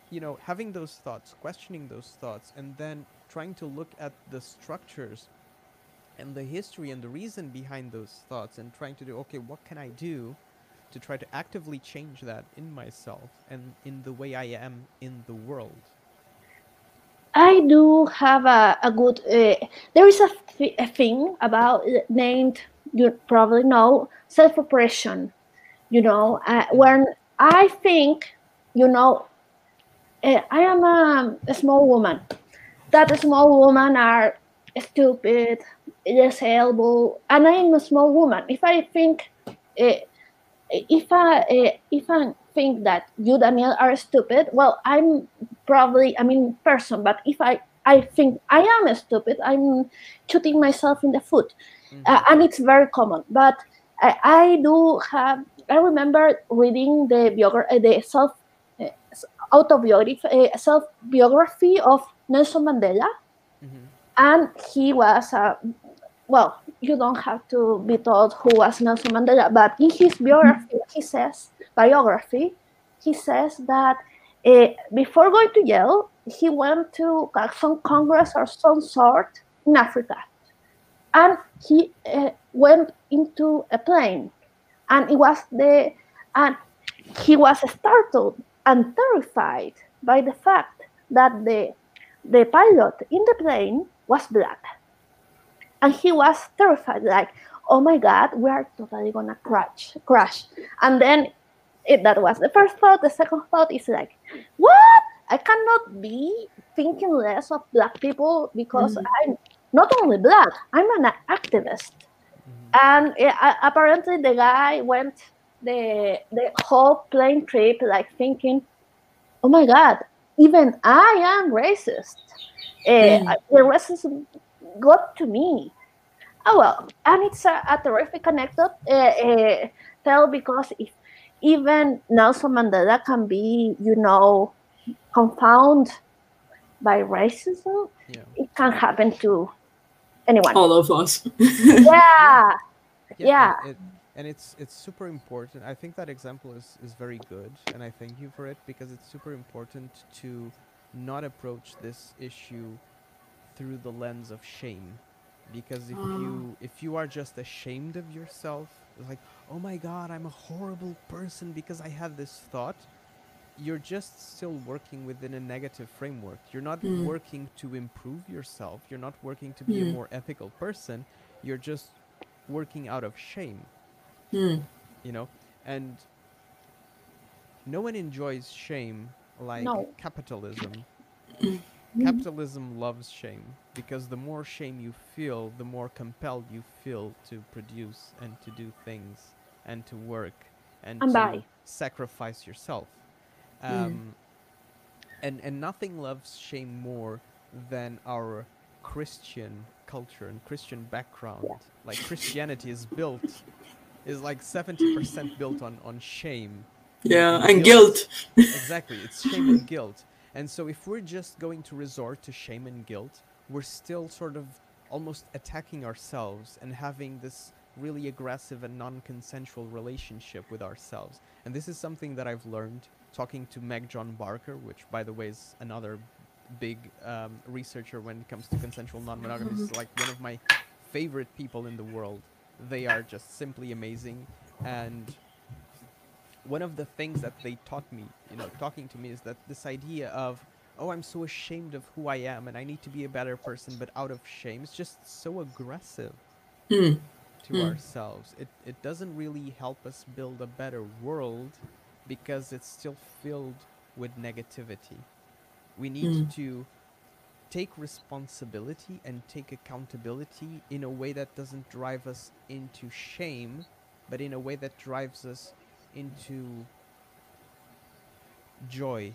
you know, having those thoughts, questioning those thoughts, and then trying to look at the structures and the history and the reason behind those thoughts and trying to do, okay, what can I do to try to actively change that in myself and in the way I am in the world? I do have a, a good. Uh, there is a, th- a thing about uh, named you probably know self oppression. You know, uh, when I think, you know, uh, I am a, a small woman. That a small women are stupid, disabled, and I am a small woman. If I think, uh, if I uh, if I think that you Daniel are stupid, well, I'm probably I mean person, but if I I think I am stupid, I'm shooting myself in the foot, Mhm. uh, and it's very common. But I, I do have I remember reading the biogra- uh, the self uh, autobiography uh, self biography of Nelson Mandela, Mhm. And he was a well you don't have to be told who was nelson mandela but in his biography he says biography he says that uh, before going to Yale, he went to uh, some congress or some sort in africa. And he uh, went into a plane. And it was the and he was startled and terrified by the fact that the the pilot in the plane was black. And he was terrified like oh my god we are totally gonna crash crash and then it, that was the first thought the second thought is like what? I cannot be thinking less of black people because Mhm. i'm not only black i'm an activist. Mhm. and uh, apparently the guy went the the whole plane trip like thinking oh my god even i am racist uh, Mm. the racism got to me oh well and it's a, a terrific anecdote uh, uh, tell because if even nelson mandela can be you know confounded by racism Yeah. it can happen to anyone All of us. <laughs> yeah Yeah. And, it, and it's it's super important. I think that example is, is very good, and I thank you for it because it's super important to not approach this issue through the lens of shame. Because if you if you are just ashamed of yourself, like oh my god, I'm a horrible person because I had this thought, you're just still working within a negative framework. You're not Mm. working to improve yourself. You're not working to be a Mm. more ethical person. You're just working out of shame, Hmm. you know? And no one enjoys shame like No. capitalism. Mm. <coughs> Capitalism loves shame because the more shame you feel, the more compelled you feel to produce and to do things and to work and, And to buy. sacrifice yourself. Mm. Um, and and nothing loves shame more than our Christian culture and Christian background. Like Christianity is built is like seventy percent built on on shame. Yeah, and guilt. exactly, it's shame and guilt. And so if we're just going to resort to shame and guilt, we're still sort of almost attacking ourselves and having this really aggressive and non-consensual relationship with ourselves. And this is something that I've learned talking to Meg John Barker, which by the way is another big um, researcher when it comes to consensual non-monogamy. Is like one of my favorite people in the world. They are just simply amazing, and one of the things that they taught me, you know, talking to me is that this idea of, oh, I'm so ashamed of who I am and I need to be a better person, but out of shame, it's just so aggressive Mm. to Mm. ourselves. It, it doesn't really help us build a better world because it's still filled with negativity. We need Mm. to take responsibility and take accountability in a way that doesn't drive us into shame, but in a way that drives us into joy.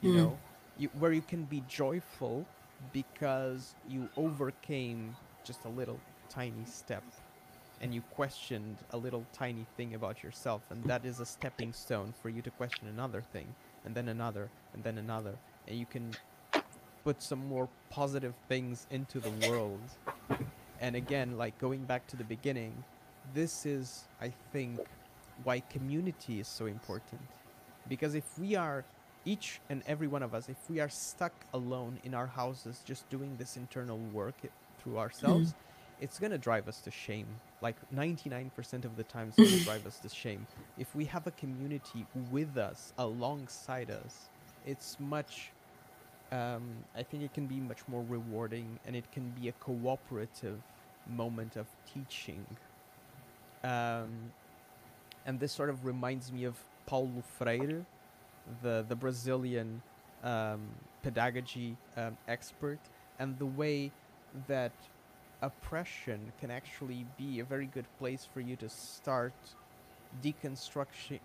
You Mm. know, you, where you can be joyful because you overcame just a little tiny step and you questioned a little tiny thing about yourself and that is a stepping stone for you to question another thing and then another and then another and you can put some more positive things into the world and again like going back to the beginning this is i think why community is so important. Because if we are each and every one of us if we are stuck alone in our houses just doing this internal work through ourselves it's going to drive us to shame. Like 99% of the time it's <laughs> going to drive us to shame. If we have a community with us alongside us it's much um, i think it can be much more rewarding and it can be a cooperative moment of teaching. Um, and this sort of reminds me of Paulo Freire, the the Brazilian um, pedagogy um, expert, and the way that oppression can actually be a very good place for you to start deconstruction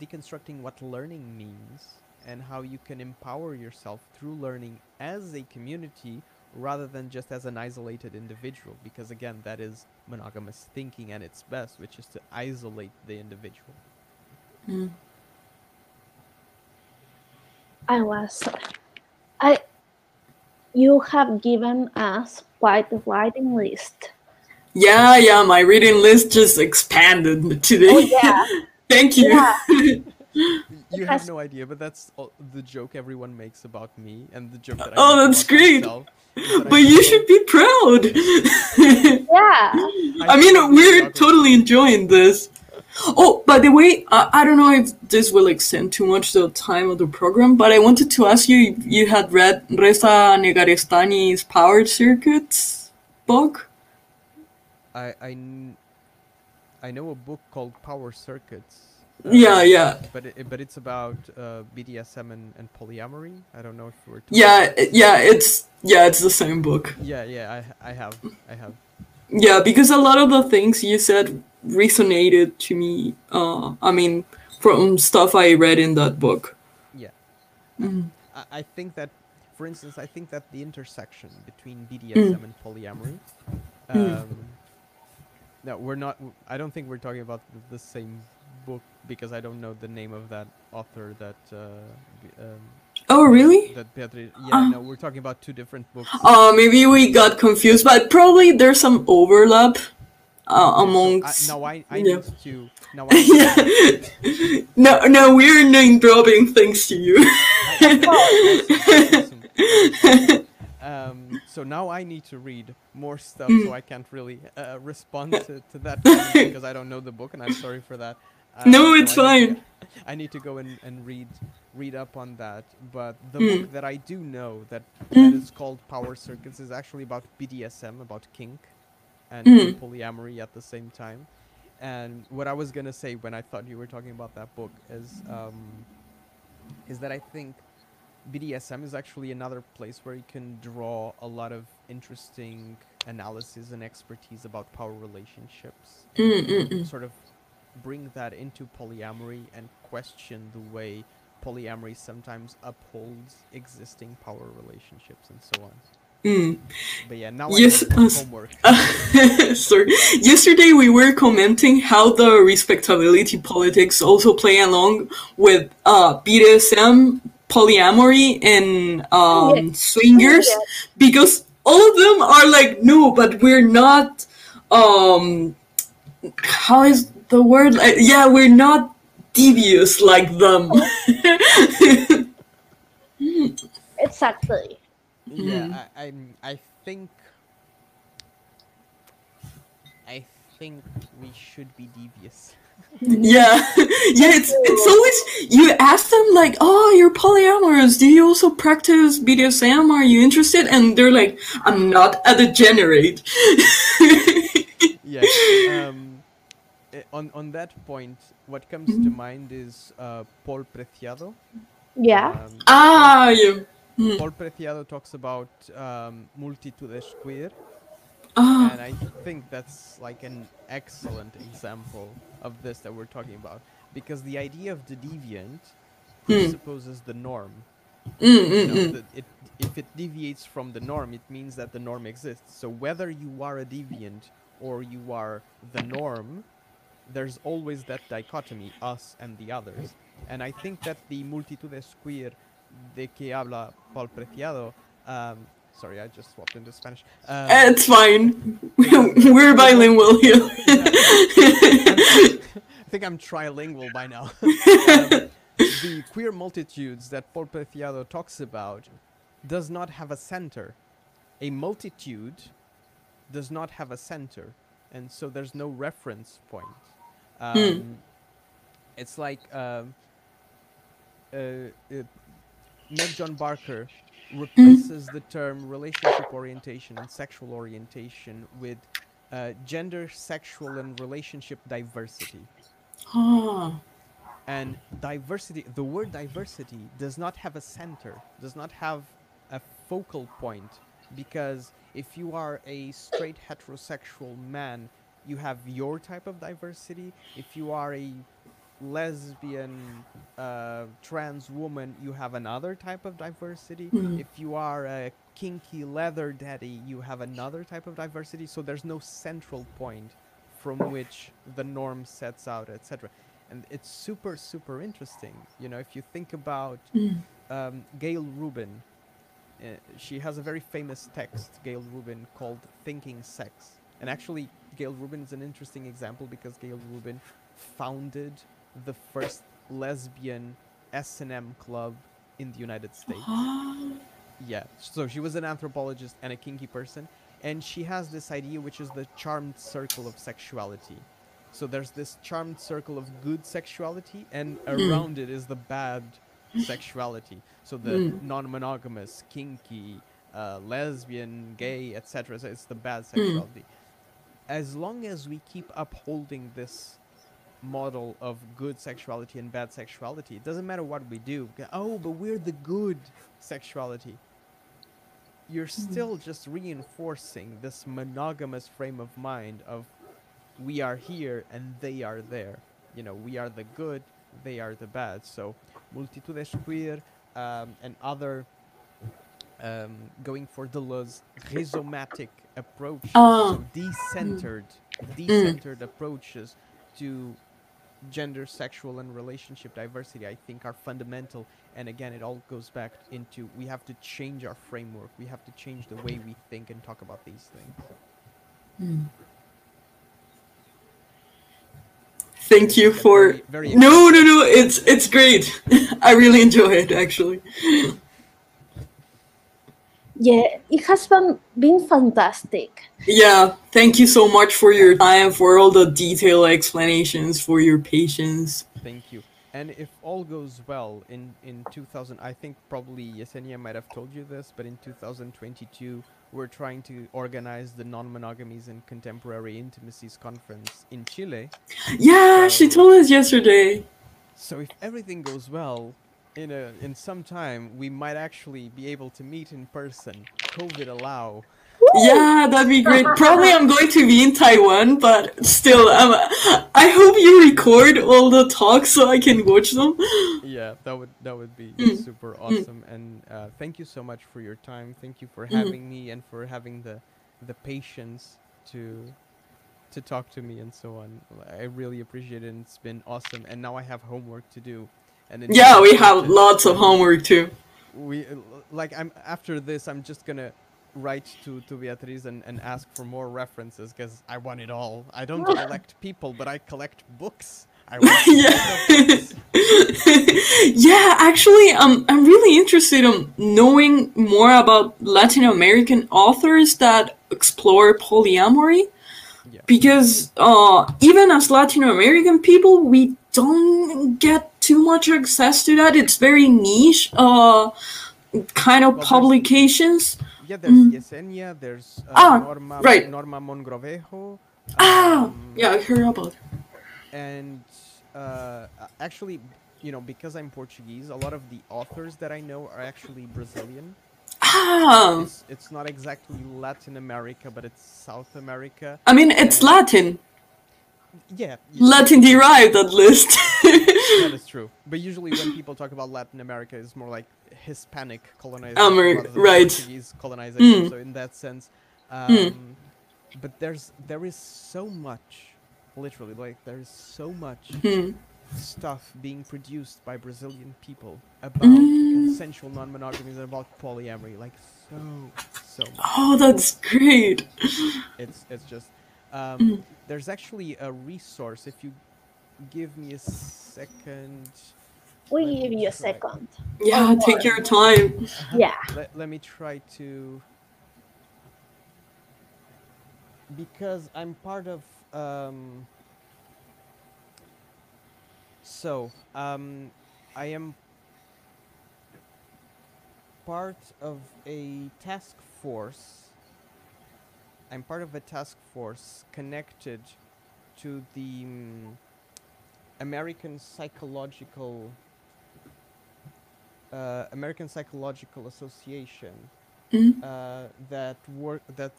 deconstructing what learning means and how you can empower yourself through learning as a community rather than just as an isolated individual because again that is monogamous thinking at its best which is to isolate the individual Mm. I was, I, you have given us quite a writing list. Yeah, yeah, my reading list just expanded today. Oh yeah, <laughs> Thank you. yeah. <laughs> you have no idea but that's all, the joke everyone makes about me and the joke that I Oh, that's great. myself is that I but you should be proud. <laughs> Yeah, I mean, we're totally enjoying this. Oh, by the way, I, I don't know if this will extend too much the time of the program, but I wanted to ask you if you had read Reza Negarestani's Power Circuits book. I, I, I know a book called Power Circuits. Yeah, uh, yeah. But it, but it's about uh, BDSM and, and polyamory. I don't know if we're. talking- Yeah, yeah, it's yeah, it's the same book. Yeah, yeah. I I have I have. Yeah, because a lot of the things you said resonated to me. Uh, I mean, from stuff I read in that book. Yeah. Mm. I, I think that, for instance, I think that the intersection between BDSM and polyamory. Mm. Um, no, we're not. I don't think we're talking about the, the same book because I don't know the name of that author that. Uh, um, Oh, really? that Beatriz. Yeah, Ah. no, we're talking about two different books. Uh, maybe we got confused, but probably there's some overlap uh, amongst. I, now I, I yeah. need to. Now I, <laughs> yeah. no, no, we're name dropping thanks to you. <laughs> Awesome. <laughs> um, so now I need to read more stuff, Mm. so I can't really uh, respond to, to that because I don't know the book, and I'm sorry for that. Uh, No, so it's I fine. <laughs> I need to go and, and read read up on that. But the Mm. book that I do know that, that Mm. is called Power Circuits is actually about BDSM, about kink, and Mm. polyamory at the same time. And what I was gonna say when I thought you were talking about that book is um, is that I think BDSM is actually another place where you can draw a lot of interesting analysis and expertise about power relationships. Mm. Sort of bring that into polyamory and question the way polyamory sometimes upholds existing power relationships and so on. Mm. But yeah, now Yes, I have us- homework. <laughs> Sorry. Yesterday we were commenting how the respectability politics also play along with uh, BDSM, polyamory, and um, Yes. swingers Yes. because all of them are like, no, but we're not. Um, how is the word? Like, yeah, we're not devious like them. <laughs> exactly. Yeah, I, I'm. I think. I think we should be devious. Yeah, <laughs> yeah. It's it's always you ask them like, "Oh, you're polyamorous. Do you also practice BDSM? Are you interested?" And they're like, "I'm not a degenerate." <laughs> yeah. Um, on on that point, what comes to mind is uh, Paul Preciado. Yeah. Um, ah, yeah. Mm. Paul Preciado talks about um, multitudes queer, Ah, and I think that's like an excellent example of this that we're talking about because the idea of the deviant presupposes the norm. mm, You mm, know, mm. that it, if it deviates from the norm, it means that the norm exists. So whether you are a deviant or you are the norm, there's always that dichotomy, us and the others. And I think that the multitudes queer de que habla Paul Preciado, um, sorry, I just swapped into Spanish. Um, It's fine. <laughs> We're bilingual here. <laughs> I think I'm trilingual by now. <laughs> um, the queer multitudes that Paul Preciado talks about does not have a center. A multitude does not have a center, and so there's no reference point. Um, It's like um, uh, uh, Meg John Barker replaces the term relationship orientation and sexual orientation with uh, gender, sexual, and relationship diversity. Ah, And diversity, the word diversity does not have a center, does not have a focal point, because if you are a straight heterosexual man, you have your type of diversity. If you are a lesbian uh, trans woman, you have another type of diversity. Mm. If you are a kinky leather daddy, you have another type of diversity. So there's no central point from which the norm sets out, etc. And it's super, super interesting. You know, if you think about mm. um, Gayle Rubin, uh, she has a very famous text, Gayle Rubin, called Thinking Sex. And actually, Gayle Rubin is an interesting example because Gayle Rubin founded the first lesbian S&M club in the United States. Ah, <gasps> Yeah. So she was an anthropologist and a kinky person, and she has this idea which is the charmed circle of sexuality. So there's this charmed circle of good sexuality, and around it is the bad sexuality. So the Mm. non-monogamous, kinky, uh, lesbian, gay, etc. So it's the bad sexuality. As long as we keep upholding this model of good sexuality and bad sexuality. It doesn't matter what we do. Oh, but we're the good sexuality. You're still just reinforcing this monogamous frame of mind of we are here and they are there. You know, we are the good, they are the bad. So, multitudes queer um, and other um, going for the Deleuze rhizomatic approaches, Oh. so mm. decentered, mm. decentered approaches to gender, sexual, and relationship diversity, I think are fundamental. And again, it all goes back into we have to change our framework. We have to change the way we think and talk about these things. Mm. thank you for. very, very No, no, no. It's it's great. <laughs> I really enjoy it actually. Yeah, it has been, been fantastic. Yeah, thank you so much for your time, for all the detailed explanations, for your patience. Thank you. And if all goes well in in 2000, I think probably Yesenia might have told you this, but in 2022 we're trying to organize the non-monogamies and contemporary intimacies conference in Chile. Yeah, she told us yesterday. So if everything goes well, in a in some time we might actually be able to meet in person, COVID allow. Yeah, that'd be great. Probably I'm going to be in Taiwan, but still, um, I hope you record all the talks so I can watch them. Yeah, that would that would be Mm. super awesome. And uh, thank you so much for your time. Thank you for having me and for having the the patience to to talk to me and so on. I really appreciate it. and It's been awesome. And now I have homework to do. And then Yeah, we have lots of homework too. we uh, like I'm after this I'm just gonna write to to Beatriz and, and ask for more references because I want it all. I don't <laughs> collect people, but I collect books. I <laughs> want yeah. books. <laughs> yeah, actually, um, I'm really interested in knowing more about Latin American authors that explore polyamory. Yeah. because uh, even as Latin American people, we don't get too much access to that. It's very niche, uh, kind of Well, publications. Yeah, there's Yesenia, there's uh, Ah, Norma, right. Norma Mogrovejo. Ah, um, yeah, I heard about. and uh, actually, you know, because I'm Portuguese, a lot of the authors that I know are actually Brazilian. Ah, It's, it's not exactly Latin America, but it's South America. I mean, it's Latin, Yeah, y- Latin derived at least. that is <laughs> true. But usually, when people talk about Latin America, it's more like Hispanic colonization, Amer- right. Portuguese colonization. Mm. So in that sense, um, but there's there is so much, literally, like there is so much Hmm. stuff being produced by Brazilian people about Mm. consensual non-monogamy and about polyamory. Like so, so much. Oh, that's great. It's it's just um, Mm. there's actually a resource. If you give me a second, We Let me give you a second. Yeah, take your time. Yeah. let, let me try to because I'm part of um, so um, I am part of a task force I'm part of a task force connected to the mm, American Psychological uh, American Psychological Association Mm. uh, that work that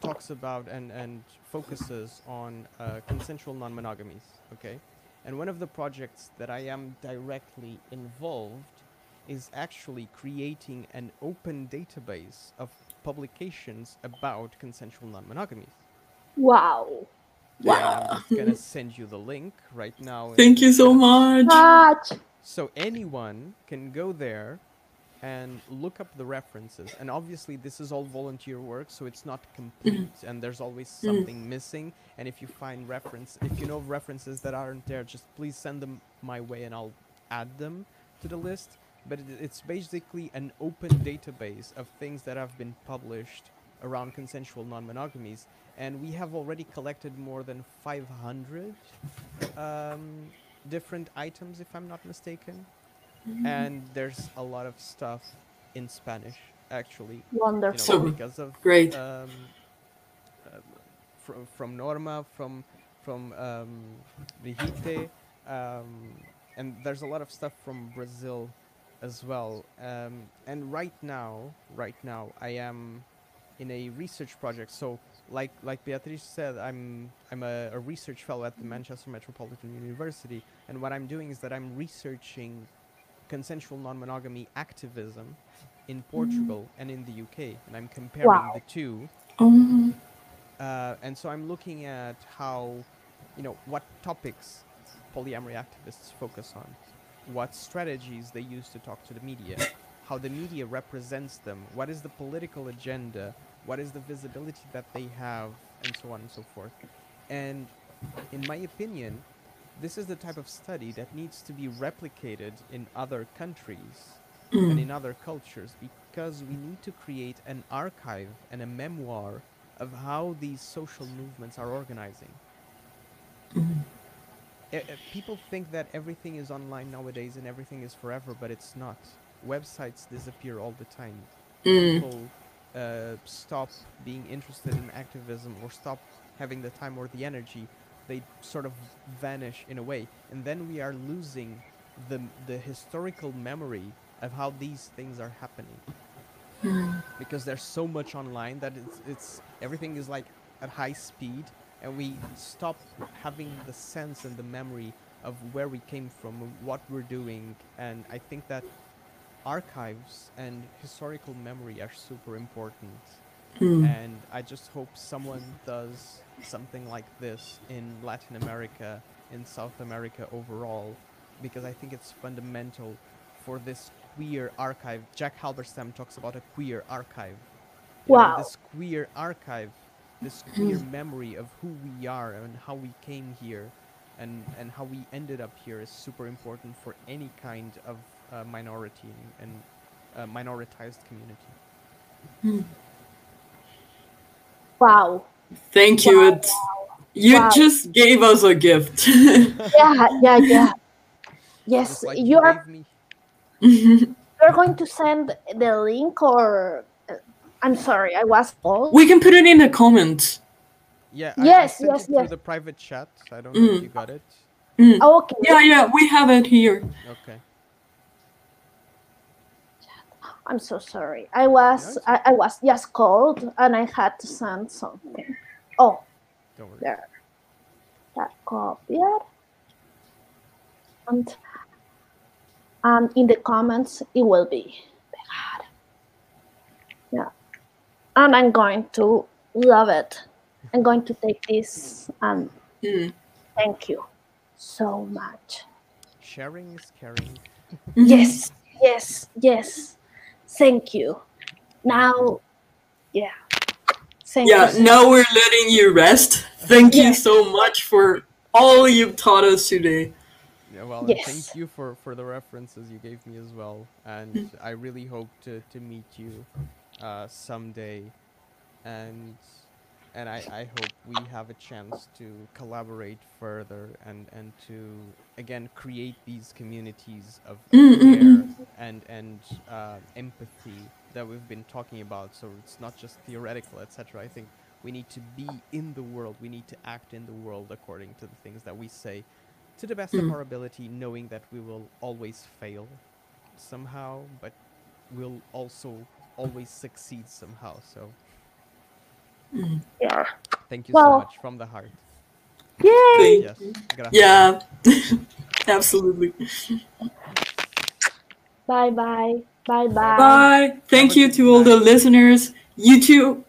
talks about and and focuses on uh, consensual non-monogamies. Okay, and one of the projects that I am directly involved is actually creating an open database of publications about consensual non-monogamies. Wow. And I'm just gonna send you the link right now. Thank you so much. Much. So anyone can go there and look up the references. And obviously, this is all volunteer work, so it's not complete, and there's always mm. something missing. And if you find reference, if you know references that aren't there, just please send them my way, and I'll add them to the list. But it's basically an open database of things that have been published around consensual non-monogamies, and we have already collected more than 500 um, different items, if I'm not mistaken. And there's a lot of stuff in Spanish, actually. You know, Wonderful. Because of great. um, uh, from from Norma, from from um, Brigitte, um, and there's a lot of stuff from Brazil as well. Um, and right now, right now, I am in a research project. So, like like Beatrice said, I'm I'm a, a research fellow at the Manchester Metropolitan University, and what I'm doing is that I'm researching consensual non-monogamy activism in Portugal and in the UK, and I'm comparing Wow. the two. Um, Uh, and so I'm looking at how, you know, what topics polyamory activists focus on, what strategies they use to talk to the media, <coughs> how the media represents them, what is the political agenda, what is the visibility that they have, and so on and so forth. And in my opinion, this is the type of study that needs to be replicated in other countries <coughs> and in other cultures because we need to create an archive and a memoir of how these social movements are organizing. E- people think that everything is online nowadays and everything is forever, but it's not. Websites disappear all the time. mm, People uh, stop being interested in activism or stop having the time or the energy. They sort of vanish in a way, and then we are losing the the historical memory of how these things are happening because there's so much online that it's, it's everything is like at high speed and we stop having the sense and the memory of where we came from what we're doing and i think that archives and historical memory are super important mm. and i just hope someone does something like this in latin america in south america overall because i think it's fundamental for this queer archive jack halberstam talks about a queer archive Wow. this queer archive this clear memory of who we are and how we came here and and how we ended up here is super important for any kind of uh, minority and uh, minoritized community Wow. Thank you. Wow, It's wow. You Wow. just gave us a gift. <laughs> Yeah, yeah, yeah. Yes, like you are. gave me. <laughs> You're going to send the link, or I'm sorry, I was old. we can put it in the comments. Yeah, I, Yes, I sent yes, it through yes. the private chat. I don't know if Mm. you got it. Mm. Oh, okay. Yeah, yeah, we have it here. Okay. I'm so sorry. I was I, I was just called and I had to send something. Oh, Don't worry. there. That copied. And and in the comments it will be. Yeah. And I'm going to love it. I'm going to take this and Mm. thank you so much. Sharing is caring. Mm-hmm. Yes, yes, yes. Thank you. Now, yeah. Thank Yeah, you. now we're letting you rest. Thank Yeah. you so much for all you've taught us today. Yeah, well, Yes. thank you for, for the references you gave me as well. And mm. I really hope to, to meet you uh, someday. And and I, I hope we have a chance to collaborate further and, and to again create these communities of Mm, mm, care and and uh, empathy that we've been talking about. So it's not just theoretical, etc. I think we need to be in the world. We need to act in the world according to the things that we say, to the best of Mm. our ability, knowing that we will always fail somehow, but we'll also always succeed somehow. So Yeah. thank you so much from the heart. Yay! Yes. Yeah, <laughs> absolutely. Bye bye. Bye bye. Bye. Thank you to all the listeners. You too.